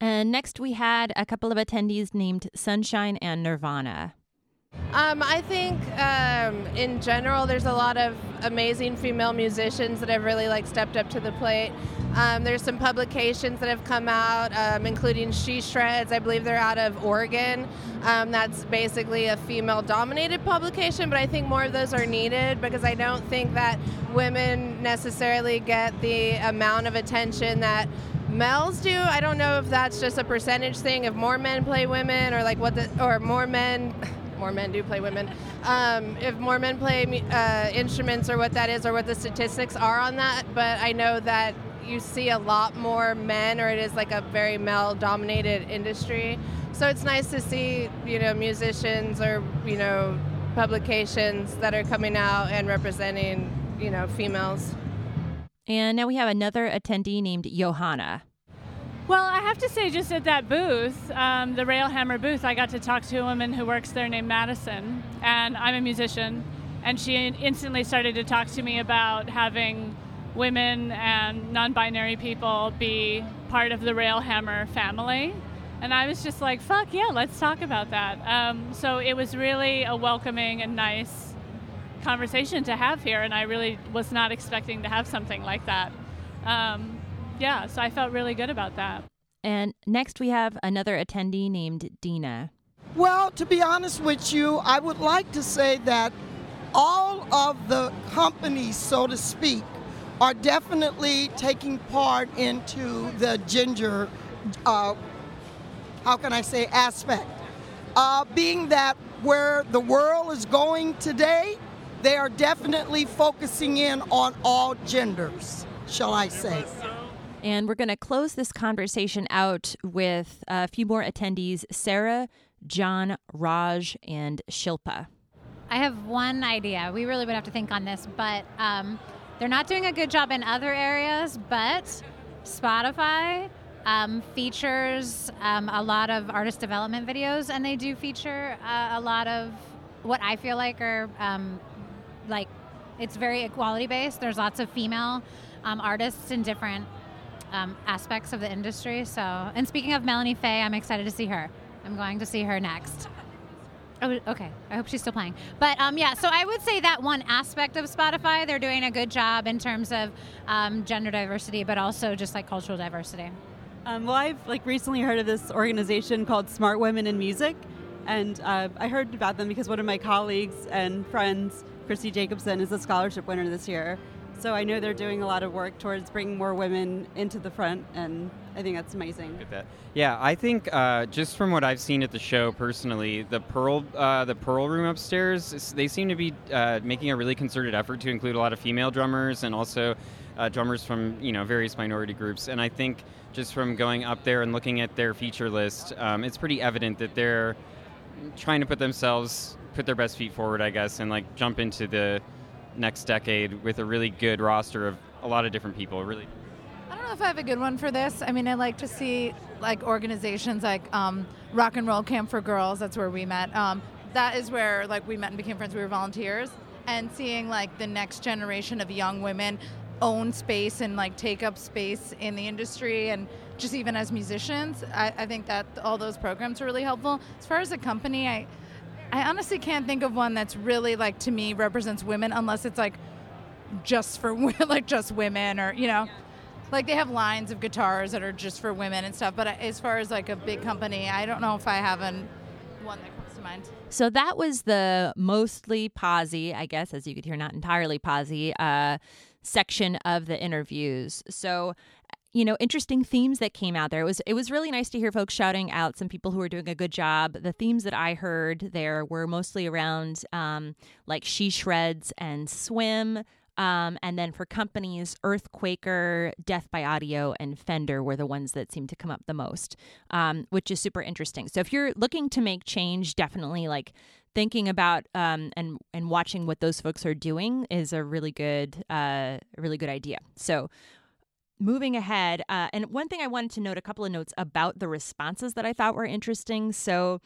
Speaker 1: And next we had a couple of attendees named Sunshine and Nirvana.
Speaker 32: Um, I think um, in general, there's a lot of amazing female musicians that have really like stepped up to the plate. Um, there's some publications that have come out, um, including She Shreds. I believe they're out of Oregon. Um, that's basically a female-dominated publication, but I think more of those are needed because I don't think that women necessarily get the amount of attention that males do. I don't know if that's just a percentage thing. If more men play women, or like what the, or more men. More men do play women. Um, if more men play uh, instruments, or what that is, or what the statistics are on that, but I know that you see a lot more men, or it is like a very male-dominated industry. So it's nice to see, you know, musicians or you know, publications that are coming out and representing, you know, females.
Speaker 1: And now we have another attendee named Yohanna.
Speaker 17: Well, I have to say, just at that booth, um, the Railhammer booth, I got to talk to a woman who works there named Madison, and I'm a musician, and she instantly started to talk to me about having women and non-binary people be part of the Railhammer family, and I was just like, "Fuck yeah, let's talk about that." Um, so it was really a welcoming and nice conversation to have here, and I really was not expecting to have something like that. Um, yeah, so I felt really good about that.
Speaker 1: And next we have another attendee named Dena.
Speaker 33: Well, to be honest with you, I would like to say that all of the companies, so to speak, are definitely taking part into the ginger, uh, how can I say, aspect. Uh, being that where the world is going today, they are definitely focusing in on all genders, shall I say.
Speaker 1: And we're going to close this conversation out with a few more attendees Sara, John, Raj, and Shilpa.
Speaker 20: I have one idea. We really would have to think on this, but um, they're not doing a good job in other areas, but Spotify um, features um, a lot of artist development videos, and they do feature uh, a lot of what I feel like are um, like it's very equality based. There's lots of female um, artists in different um, aspects of the industry. So, and speaking of Melanie Faye, I'm excited to see her. I'm going to see her next. Oh, okay. I hope she's still playing. But um, yeah, so I would say that one aspect of Spotify, they're doing a good job in terms of um, gender diversity, but also just like cultural diversity.
Speaker 34: Um, well, I've like recently heard of this organization called Smart Women in Music, and uh, I heard about them because one of my colleagues and friends, Christy Jacobson, is a scholarship winner this year. So I know they're doing a lot of work towards bringing more women into the front, and I think that's amazing.
Speaker 35: That. Yeah, I think uh, just from what I've seen at the show personally, the Pearl, uh, the Pearl Room upstairs, they seem to be uh, making a really concerted effort to include a lot of female drummers and also uh, drummers from you know various minority groups. And I think just from going up there and looking at their feature list, um, it's pretty evident that they're trying to put themselves, put their best feet forward, I guess, and like jump into the next decade with a really good roster of a lot of different people. Really.
Speaker 36: I don't know if I have a good one for this. I mean, I like to see like organizations like um, Rock and Roll Camp for Girls. That's where we met. Um, that is where like we met and became friends. We were volunteers, and seeing like the next generation of young women own space and like take up space in the industry and just even as musicians I, I think that all those programs are really helpful as far as a company i I honestly can't think of one that's really like to me represents women unless it's like just for like just women or you know? Like they have lines of guitars that are just for women and stuff but as far as like a big company i don't know if i have an, one that comes to mind.
Speaker 1: So that was the mostly posy, I guess, as you could hear, not entirely posy, uh, section of the interviews. So you know interesting themes that came out there. It was it was really nice to hear folks shouting out some people who were doing a good job. The themes that i heard there were mostly around um, like she shreds and swim um, and then for companies earthquaker death by audio and fender were the ones that seemed to come up the most um, which is super interesting. So if you're looking to make change definitely like thinking about um, and and watching what those folks are doing is a really good uh, really good idea. So moving ahead, uh, and one thing I wanted to note a couple of notes about the responses that I thought were interesting. So,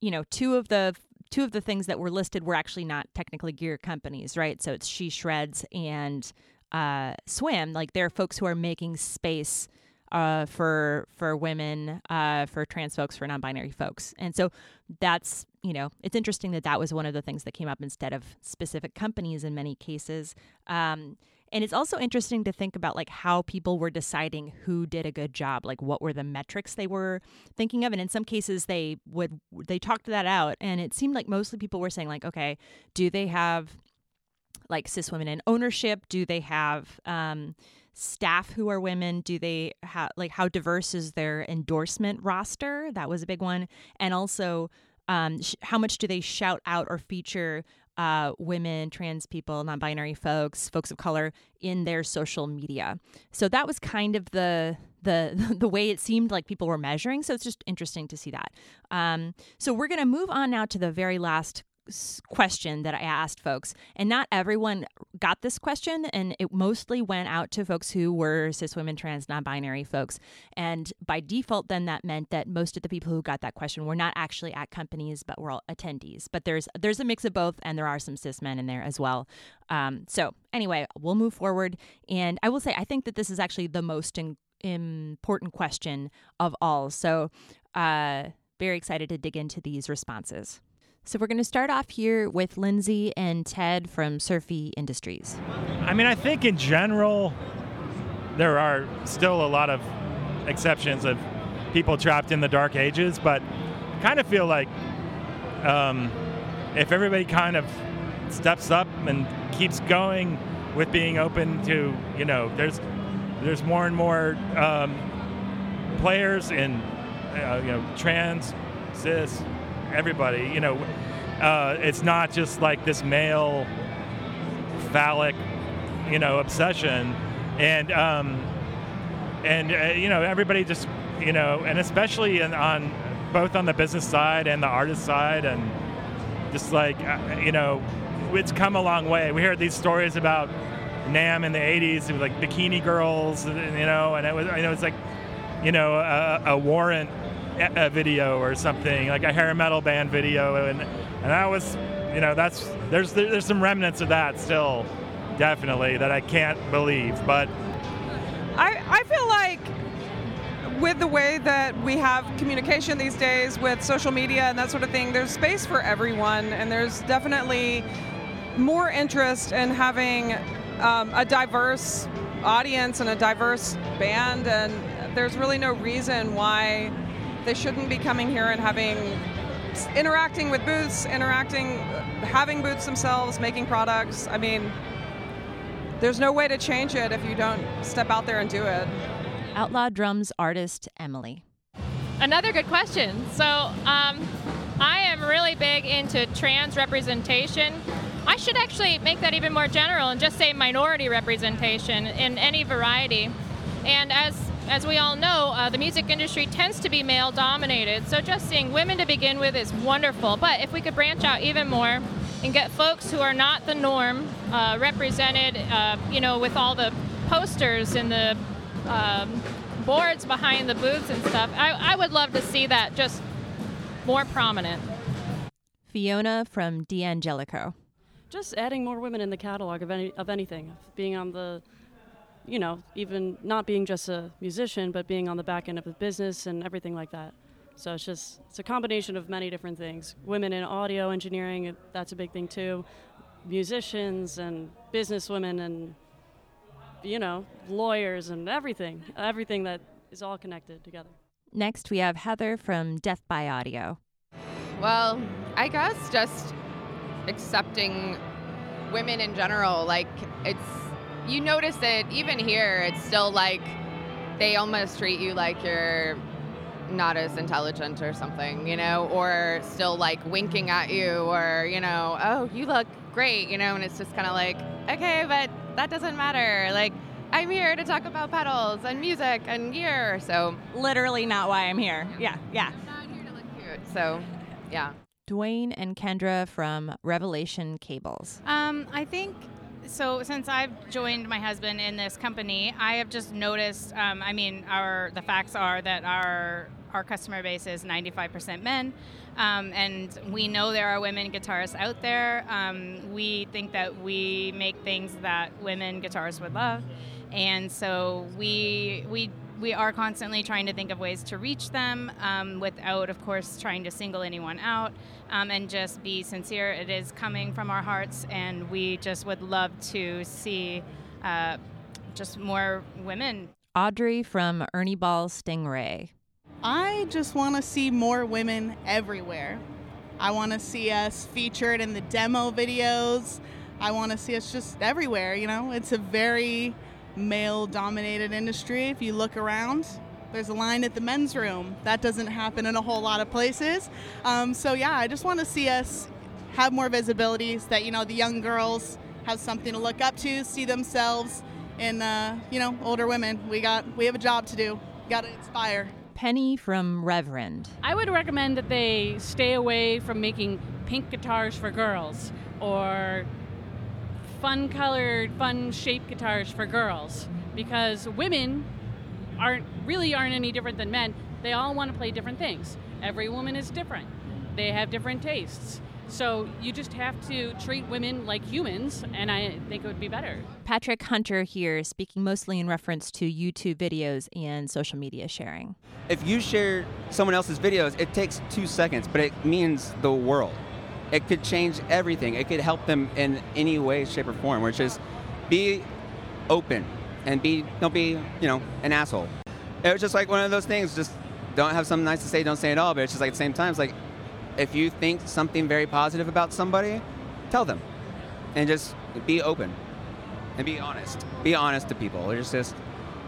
Speaker 1: you know, two of the two of the things that were listed were actually not technically gear companies, right? So it's She Shreds and uh, Swim. Like there are folks who are making space uh, for for women, uh, for trans folks, for non-binary folks, and so that's you know it's interesting that that was one of the things that came up instead of specific companies in many cases. Um, and it's also interesting to think about like how people were deciding who did a good job, like what were the metrics they were thinking of. And in some cases they would they talked that out and it seemed like mostly people were saying like, okay, do they have like cis women in ownership? Do they have um staff who are women do they have like how diverse is their endorsement roster that was a big one and also um, sh- how much do they shout out or feature uh, women, trans people, non binary folks, folks of color in their social media. So that was kind of the the the way it seemed like people were measuring. So it's just interesting to see that. Um, so we're going to move on now to the very last question that I asked folks, and not everyone got this question, and it mostly went out to folks who were cis women, trans, non binary folks. And by default, then that meant that most of the people who got that question were not actually at companies, but were all attendees. But there's there's a mix of both, and there are some cis men in there as well. Um, so anyway, we'll move forward, and I will say I think that this is actually the most in, important question of all. So, uh, very excited to dig into these responses. So we're going to start off here with Lynsey and Ted from Surfy Industries.
Speaker 22: I mean, I think in general, there are still a lot of exceptions of people trapped in the dark ages, but kind of feel like um, if everybody kind of steps up and keeps going with being open to, you know, there's there's more and more um, players in, uh, you know, trans, cis, everybody. You know, uh, it's not just like this male phallic, you know, obsession, and um, and uh, you know everybody just you know, and especially in, on both on the business side and the artist side, and just like uh, you know, it's come a long way. We hear these stories about NAMM in the '80s, it was like bikini girls, you know, and it was you know it's like you know a, a warrant a video or something like a hair metal band video and and that was you know that's there's there's some remnants of that still definitely that I can't believe but
Speaker 6: I I feel like with the way that we have communication these days with social media and that sort of thing there's space for everyone and there's definitely more interest in having um, a diverse audience and a diverse band and there's really no reason why they shouldn't be coming here and having interacting with booths, interacting, having booths themselves, making products. I mean, there's no way to change it if you don't step out there and do it.
Speaker 1: Outlaw drums artist Emily.
Speaker 8: Another good question. So, um, I am really big into trans representation. I should actually make that even more general and just say minority representation in any variety. And as as we all know, uh, the music industry tends to be male dominated. So just seeing women to begin with is wonderful. But if we could branch out even more and get folks who are not the norm uh, represented, uh, you know, with all the posters and the um, boards behind the booths and stuff, I, I would love to see that just more prominent.
Speaker 1: Fiona from D'Angelico.
Speaker 11: Just adding more women in the catalog of any of anything, being on the you know, even not being just a musician, but being on the back end of the business and everything like that. So it's just it's a combination of many different things. Women in audio engineering, that's a big thing too. Musicians and business women and you know, lawyers and everything. Everything that is all connected together.
Speaker 1: Next, we have Heather from Death by Audio.
Speaker 23: Well, I guess just accepting women in general. Like, it's you notice it even here. It's still like they almost treat you like you're not as intelligent or something, you know, or still like winking at you, or you know, oh, you look great, you know, and it's just kind of like, okay, but that doesn't matter. Like, I'm here to talk about pedals and music and gear, so
Speaker 1: literally not why I'm here. Yeah, yeah.
Speaker 23: I'm not here to look cute, so yeah.
Speaker 1: Dwayne and Kendra from Revelation Cables.
Speaker 37: Um, I think so since I've joined my husband in this company, I have just noticed. Um, I mean, our the facts are that our our customer base is 95% men, um, and we know there are women guitarists out there. Um, we think that we make things that women guitarists would love, and so we we we are constantly trying to think of ways to reach them um, without, of course, trying to single anyone out um, and just be sincere. It is coming from our hearts, and we just would love to see uh, just more women.
Speaker 1: Audrey from Ernie Ball Stingray.
Speaker 38: I just want to see more women everywhere. I want to see us featured in the demo videos. I want to see us just everywhere, you know? It's a very male dominated industry. If you look around, there's a line at the men's room. That doesn't happen in a whole lot of places. Um, so, yeah, I just want to see us have more visibility so that you know the young girls have something to look up to, see themselves in uh, you know older women. We got we have a job to do. Got to inspire.
Speaker 1: Penny from Reverend.
Speaker 17: I would recommend that they stay away from making pink guitars for girls or fun colored, fun shaped guitars for girls because women aren't really aren't any different than men. They all want to play different things. Every woman is different. They have different tastes. So you just have to treat women like humans, and I think it would be better.
Speaker 1: Patrick Hunter here, speaking mostly in reference to YouTube videos and social media sharing.
Speaker 39: If you share someone else's videos, it takes two seconds, but it means the world. It could change everything. It could help them in any way, shape, or form. Which is, be open and be don't be you know an asshole. It was just like one of those things. Just don't have something nice to say. Don't say it all. But it's just like at the same time, it's like if you think something very positive about somebody, tell them, and just be open and be honest. Be honest to people. There's just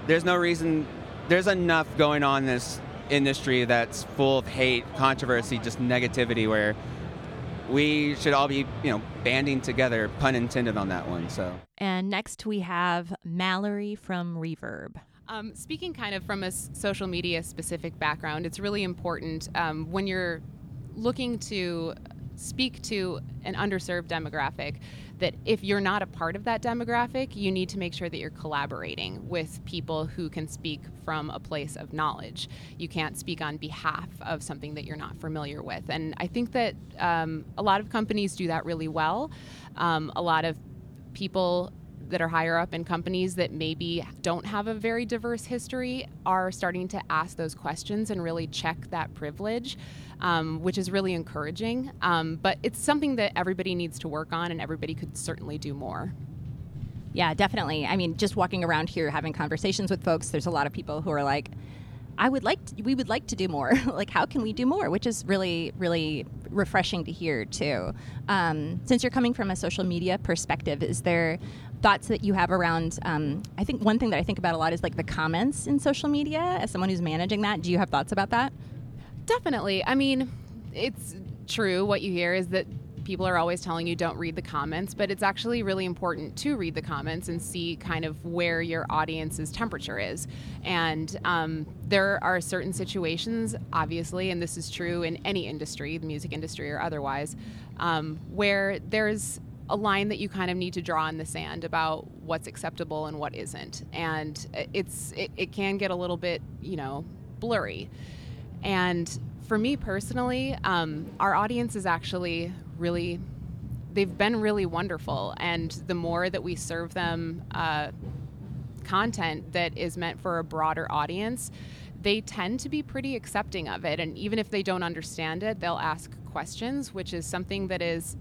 Speaker 39: there's no reason. There's enough going on in this industry that's full of hate, controversy, just negativity. Where we should all be, you know, banding together, pun intended on that one. So.
Speaker 1: And next we have Mallory from Reverb.
Speaker 27: Um, speaking kind of from a social media specific background, it's really important um, when you're looking to speak to an underserved demographic that if you're not a part of that demographic, you need to make sure that you're collaborating with people who can speak from a place of knowledge. You can't speak on behalf of something that you're not familiar with. And I think that um, a lot of companies do that really well. Um, a lot of people that are higher up in companies that maybe don't have a very diverse history are starting to ask those questions and really check that privilege, um, which is really encouraging. Um, but it's something that everybody needs to work on, and everybody could certainly do more.
Speaker 40: Yeah, definitely. I mean, just walking around here having conversations with folks, there's a lot of people who are like, I would like to, we would like to do more. like, how can we do more? Which is really, really refreshing to hear too. Um, since you're coming from a social media perspective, is there thoughts that you have around? Um, I think one thing that I think about a lot is like the comments in social media. As someone who's managing that, do you have thoughts about that?
Speaker 27: Definitely. I mean, it's true. What you hear is that people are always telling you don't read the comments, but it's actually really important to read the comments and see kind of where your audience's temperature is. And um, there are certain situations, obviously, and this is true in any industry, the music industry or otherwise, um, where there's a line that you kind of need to draw in the sand about what's acceptable and what isn't. And it's it, it can get a little bit, you know, blurry. And for me personally, um, our audience is actually really, they've been really wonderful. And the more that we serve them uh, content that is meant for a broader audience, they tend to be pretty accepting of it. And even if they don't understand it, they'll ask questions, which is something that is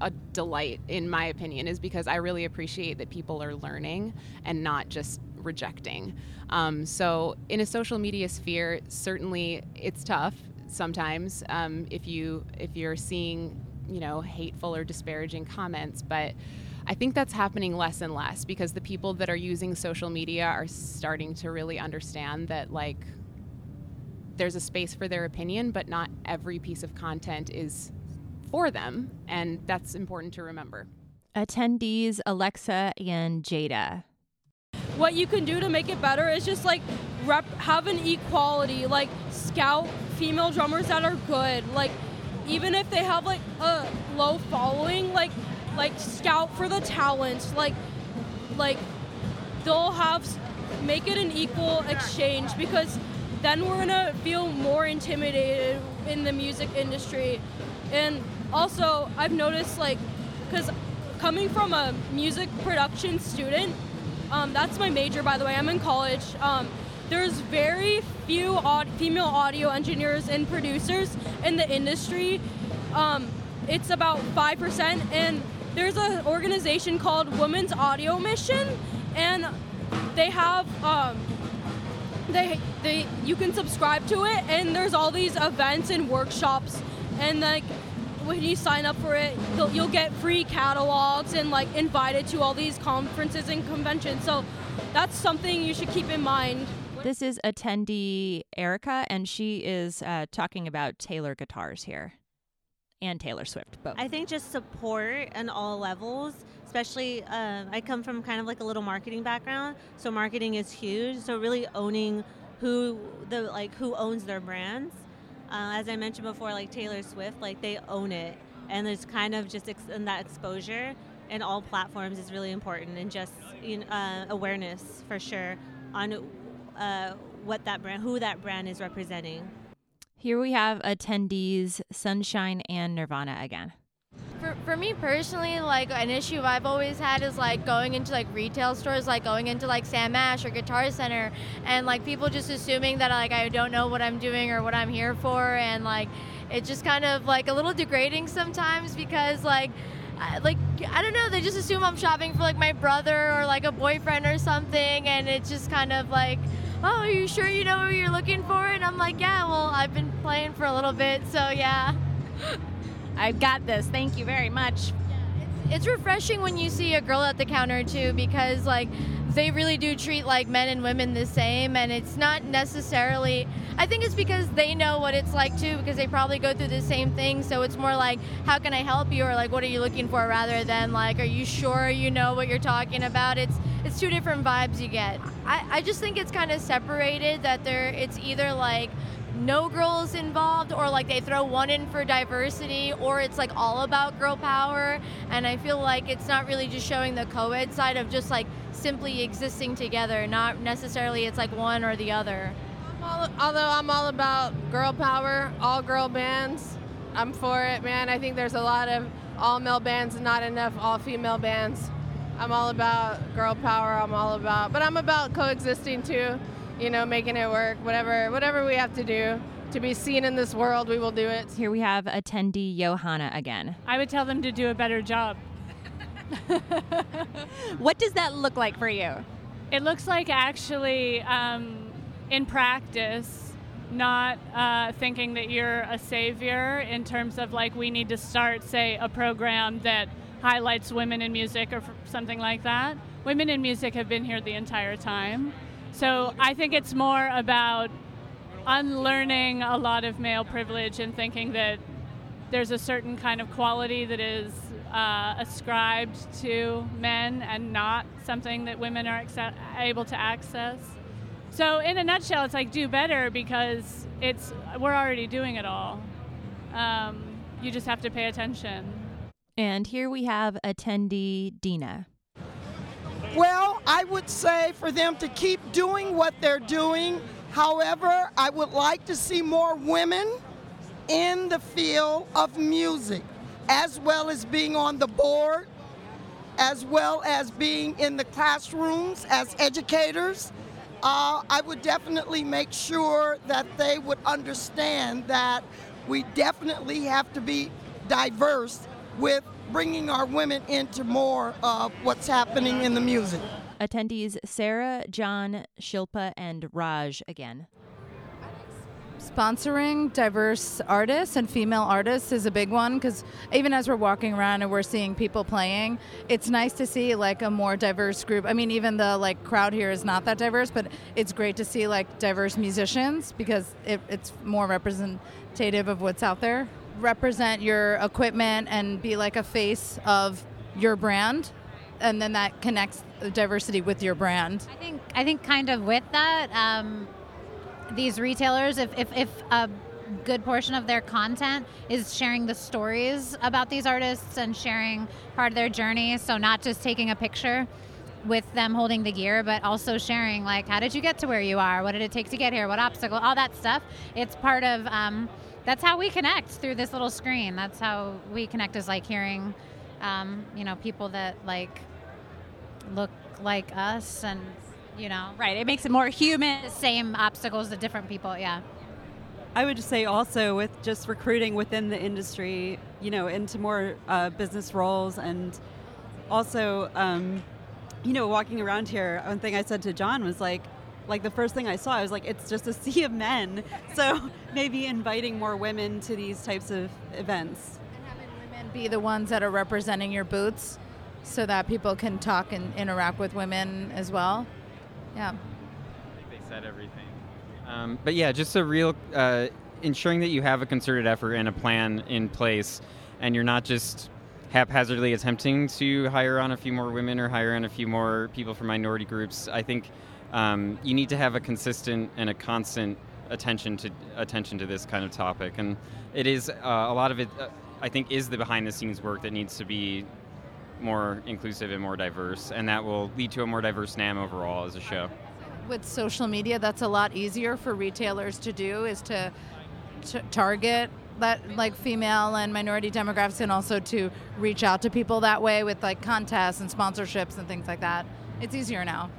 Speaker 27: a delight, in my opinion, is because I really appreciate that people are learning and not just rejecting. Um, so, in a social media sphere, certainly it's tough sometimes um, if you if you're seeing you know hateful or disparaging comments, but I think that's happening less and less because the people that are using social media are starting to really understand that like there's a space for their opinion, but not every piece of content is for them, and that's important to remember.
Speaker 1: Attendees Alexa and Jayda.
Speaker 29: What you can do to make it better is just like rep have an equality, like scout female drummers that are good, like even if they have like a low following, like like scout for the talent, like like they'll have make it an equal exchange because then we're gonna feel more intimidated in the music industry. And also i've noticed like because coming from a music production student um, that's my major by the way. I'm in college. Um, there's very few aud- female audio engineers and producers in the industry. Um, it's about 5% and there's an organization called women's audio mission and they have um, they they you can subscribe to it and there's all these events and workshops and like when you sign up for it you'll, you'll get free catalogs and like invited to all these conferences and conventions so that's something you should keep in mind
Speaker 1: This is attendee Erika, and she is uh, talking about Taylor guitars here. and Taylor Swift both.
Speaker 31: I think just support on all levels, especially uh, I come from kind of like a little marketing background, so marketing is huge. So really owning who the like who owns their brands. Uh, as I mentioned before, like Taylor Swift, like they own it, and there's kind of just ex- and that exposure in all platforms is really important, and just you know, uh, awareness for sure on uh, what that brand, who that brand is representing.
Speaker 1: Here we have attendees Sunshine and Nirvana again.
Speaker 41: For, for me personally, like an issue I've always had is like going into like retail stores, like going into like Sam Ash or Guitar Center, and like people just assuming that like I don't know what I'm doing or what I'm here for, and like it's just kind of like a little degrading sometimes because like I- like I don't know, they just assume I'm shopping for like my brother or like a boyfriend or something, and it's just kind of like, oh, are you sure you know what you're looking for? And I'm like, yeah, well, I've been playing for a little bit, so yeah.
Speaker 1: I've got this. Thank you very much.
Speaker 41: It's refreshing when you see a girl at the counter too, because like they really do treat like men and women the same, and it's not necessarily. I think it's because they know what it's like too, because they probably go through the same thing. So it's more like, how can I help you, or like, what are you looking for, rather than like, are you sure you know what you're talking about? It's it's two different vibes you get. I, I just think it's kind of separated that there. It's either like no girls involved or like they throw one in for diversity or it's like all about girl power and i feel like it's not really just showing the co-ed side of just like simply existing together not necessarily it's like one or the other
Speaker 32: All- although I'm all about girl power, all girl bands, I'm for it, man. I think there's a lot of all male bands and not enough all female bands. I'm all about girl power. I'm all about, but I'm about coexisting too. You know, making it work. Whatever, whatever we have to do to be seen in this world, we will do it.
Speaker 1: Here we have attendee Yohanna again.
Speaker 17: I would tell them to do a better job.
Speaker 1: What does that look like for you?
Speaker 17: It looks like actually, um, in practice, not uh, thinking that you're a savior in terms of like we need to start, say, a program that highlights women in music or f- something like that. Women in music have been here the entire time. So I think it's more about unlearning a lot of male privilege and thinking that there's a certain kind of quality that is uh, ascribed to men and not something that women are acce- able to access. So, in a nutshell, it's like do better because it's we're already doing it all. Um, you just have to pay attention.
Speaker 1: And here we have attendee Dena.
Speaker 33: Well, I would say for them to keep doing what they're doing. However, I would like to see more women in the field of music, as well as being on the board, as well as being in the classrooms as educators. Uh, I would definitely make sure that they would understand that we definitely have to be diverse with bringing our women into more of what's happening in the music.
Speaker 1: Attendees Sara, John, Shilpa, and Raj again.
Speaker 36: Sponsoring diverse artists and female artists is a big one because even as we're walking around and we're seeing people playing, it's nice to see like a more diverse group. I mean, even the like crowd here is not that diverse, but it's great to see like diverse musicians because it, it's more representative of what's out there. Represent your equipment and be like a face of your brand, and then that connects diversity with your brand.
Speaker 20: I think I think kind of with that, um, these retailers, if, if if a good portion of their content is sharing the stories about these artists and sharing part of their journey, so not just taking a picture with them holding the gear, but also sharing like how did you get to where you are, what did it take to get here, what obstacle, all that stuff. It's part of. Um, that's how we connect through this little screen. That's how we connect is like hearing, um, you know, people that like look like us and you know.
Speaker 1: Right it makes it more human.
Speaker 20: The same obstacles to different people yeah.
Speaker 34: I would just say also with just recruiting within the industry, you know, into more uh, business roles and also, um, you know, walking around here, one thing I said to John was like, like the first thing I saw, I was like, it's just a sea of men. So maybe inviting more women to these types of events.
Speaker 36: And having women be the ones that are representing your booths so that people can talk and interact with women as well. Yeah.
Speaker 35: I think they said everything. Um, but yeah, just a real, uh, ensuring that you have a concerted effort and a plan in place, and you're not just haphazardly attempting to hire on a few more women or hire on a few more people from minority groups. I think um, you need to have a consistent and a constant attention to attention to this kind of topic, and it is uh, a lot of it. Uh, I think is the behind the scenes work that needs to be more inclusive and more diverse, and that will lead to a more diverse NAMM overall as a show.
Speaker 36: With social media, that's a lot easier for retailers to do is to, to target that like female and minority demographics and also to reach out to people that way with like contests and sponsorships and things like that. It's easier now.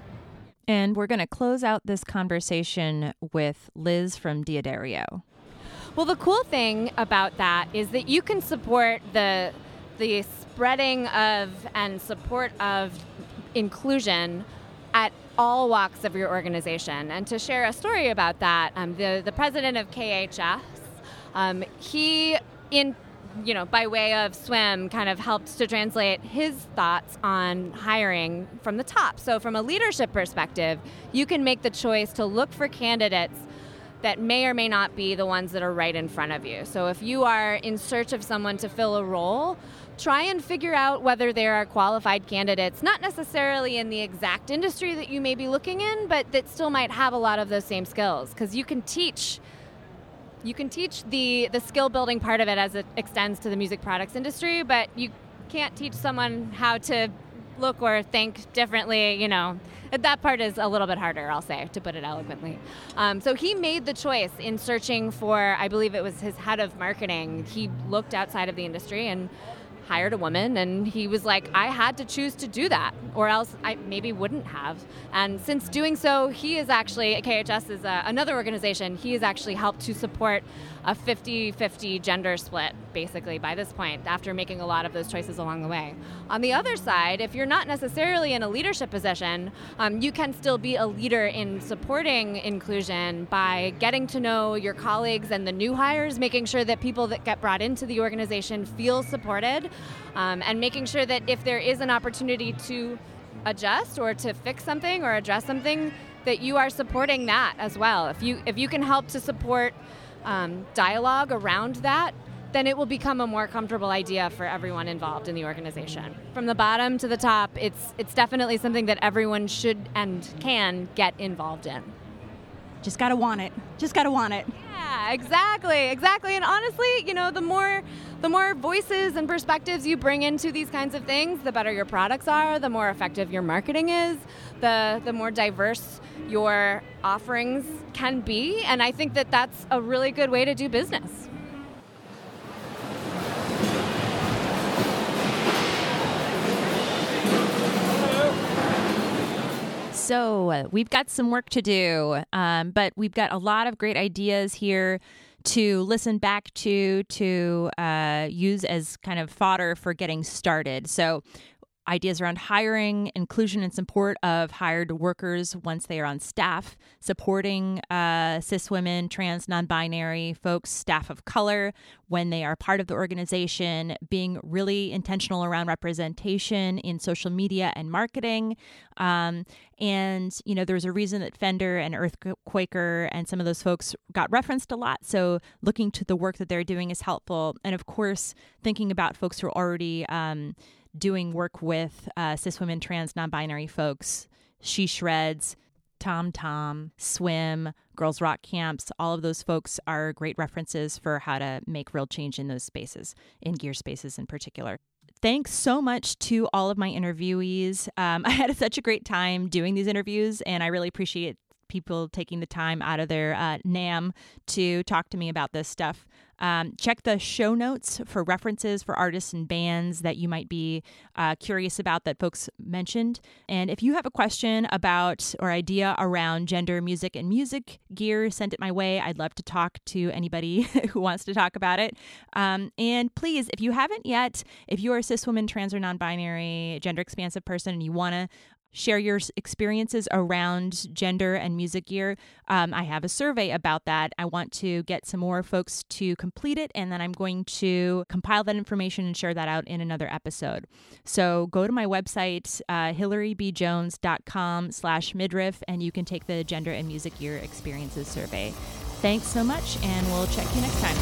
Speaker 1: And we're going to close out this conversation with Liz from D'Addario.
Speaker 14: Well, the cool thing about that is that you can support the the spreading of and support of inclusion at all walks of your organization. And to share a story about that, um, the the president of KHS, um, he in you know, by way of swim, kind of helped to translate his thoughts on hiring from the top. So, from a leadership perspective, you can make the choice to look for candidates that may or may not be the ones that are right in front of you. So, if you are in search of someone to fill a role, try and figure out whether there are qualified candidates, not necessarily in the exact industry that you may be looking in, but that still might have a lot of those same skills. Because you can teach you can teach the the skill building part of it as it extends to the music products industry, but you can't teach someone how to look or think differently. You know, that part is a little bit harder. I'll say to put it eloquently. Um, so he made the choice in searching for, I believe it was his head of marketing. He looked outside of the industry and hired a woman and he was like i had to choose to do that or else i maybe wouldn't have. And since doing so he is actually khs is a, uh, another organization he has actually helped to support a 50-50 gender split basically by this point after making a lot of those choices along the way. On the other side if you're not necessarily in a leadership position um, you can still be a leader in supporting inclusion by getting to know your colleagues and the new hires making sure that people that get brought into the organization feel supported um, and making sure that if there is an opportunity to adjust or to fix something or address something that you are supporting that as well. If you if you can help to support um, dialogue around that then it will become a more comfortable idea for everyone involved in the organization. From the bottom to the top, it's it's definitely something that everyone should and can get involved in.
Speaker 40: Just got to want it. Just got to want it.
Speaker 14: Yeah, exactly. Exactly. And honestly, you know, the more the more voices and perspectives you bring into these kinds of things, the better your products are, the more effective your marketing is, the the more diverse your offerings can be, and I think that that's a really good way to do business.
Speaker 1: So uh, we've got some work to do, um, but we've got a lot of great ideas here to listen back to, to uh, use as kind of fodder for getting started. So ideas around hiring, inclusion and support of hired workers once they are on staff, supporting uh, cis women, trans, non binary folks, staff of color when they are part of the organization, being really intentional around representation in social media and marketing. Um, and, you know, there's a reason that Fender and Earthquaker and some of those folks got referenced a lot. So looking to the work that they're doing is helpful. And of course, thinking about folks who are already. Um, doing work with uh, cis women, trans, non binary folks. She Shreds, Tom Tom, Swim, Girls Rock Camps, all of those folks are great references for how to make real change in those spaces, in gear spaces in particular. Thanks so much to all of my interviewees. Um, I had such a great time doing these interviews, and I really appreciate people taking the time out of their uh, NAMM to talk to me about this stuff. Um, check the show notes for references for artists and bands that you might be uh, curious about that folks mentioned. And if you have a question about or idea around gender, music, and music gear, send it my way. I'd love to talk to anybody who wants to talk about it. Um, and please, if you haven't yet, if you are a cis woman, trans, or non binary, gender expansive person, and you want to share your experiences around gender and music gear. Um, I have a survey about that. I want to get some more folks to complete it, and then I'm going to compile that information and share that out in another episode. So go to my website, uh, hilarybjones.com slash midriff, and you can take the gender and music gear experiences survey. Thanks so much, and we'll check you next time.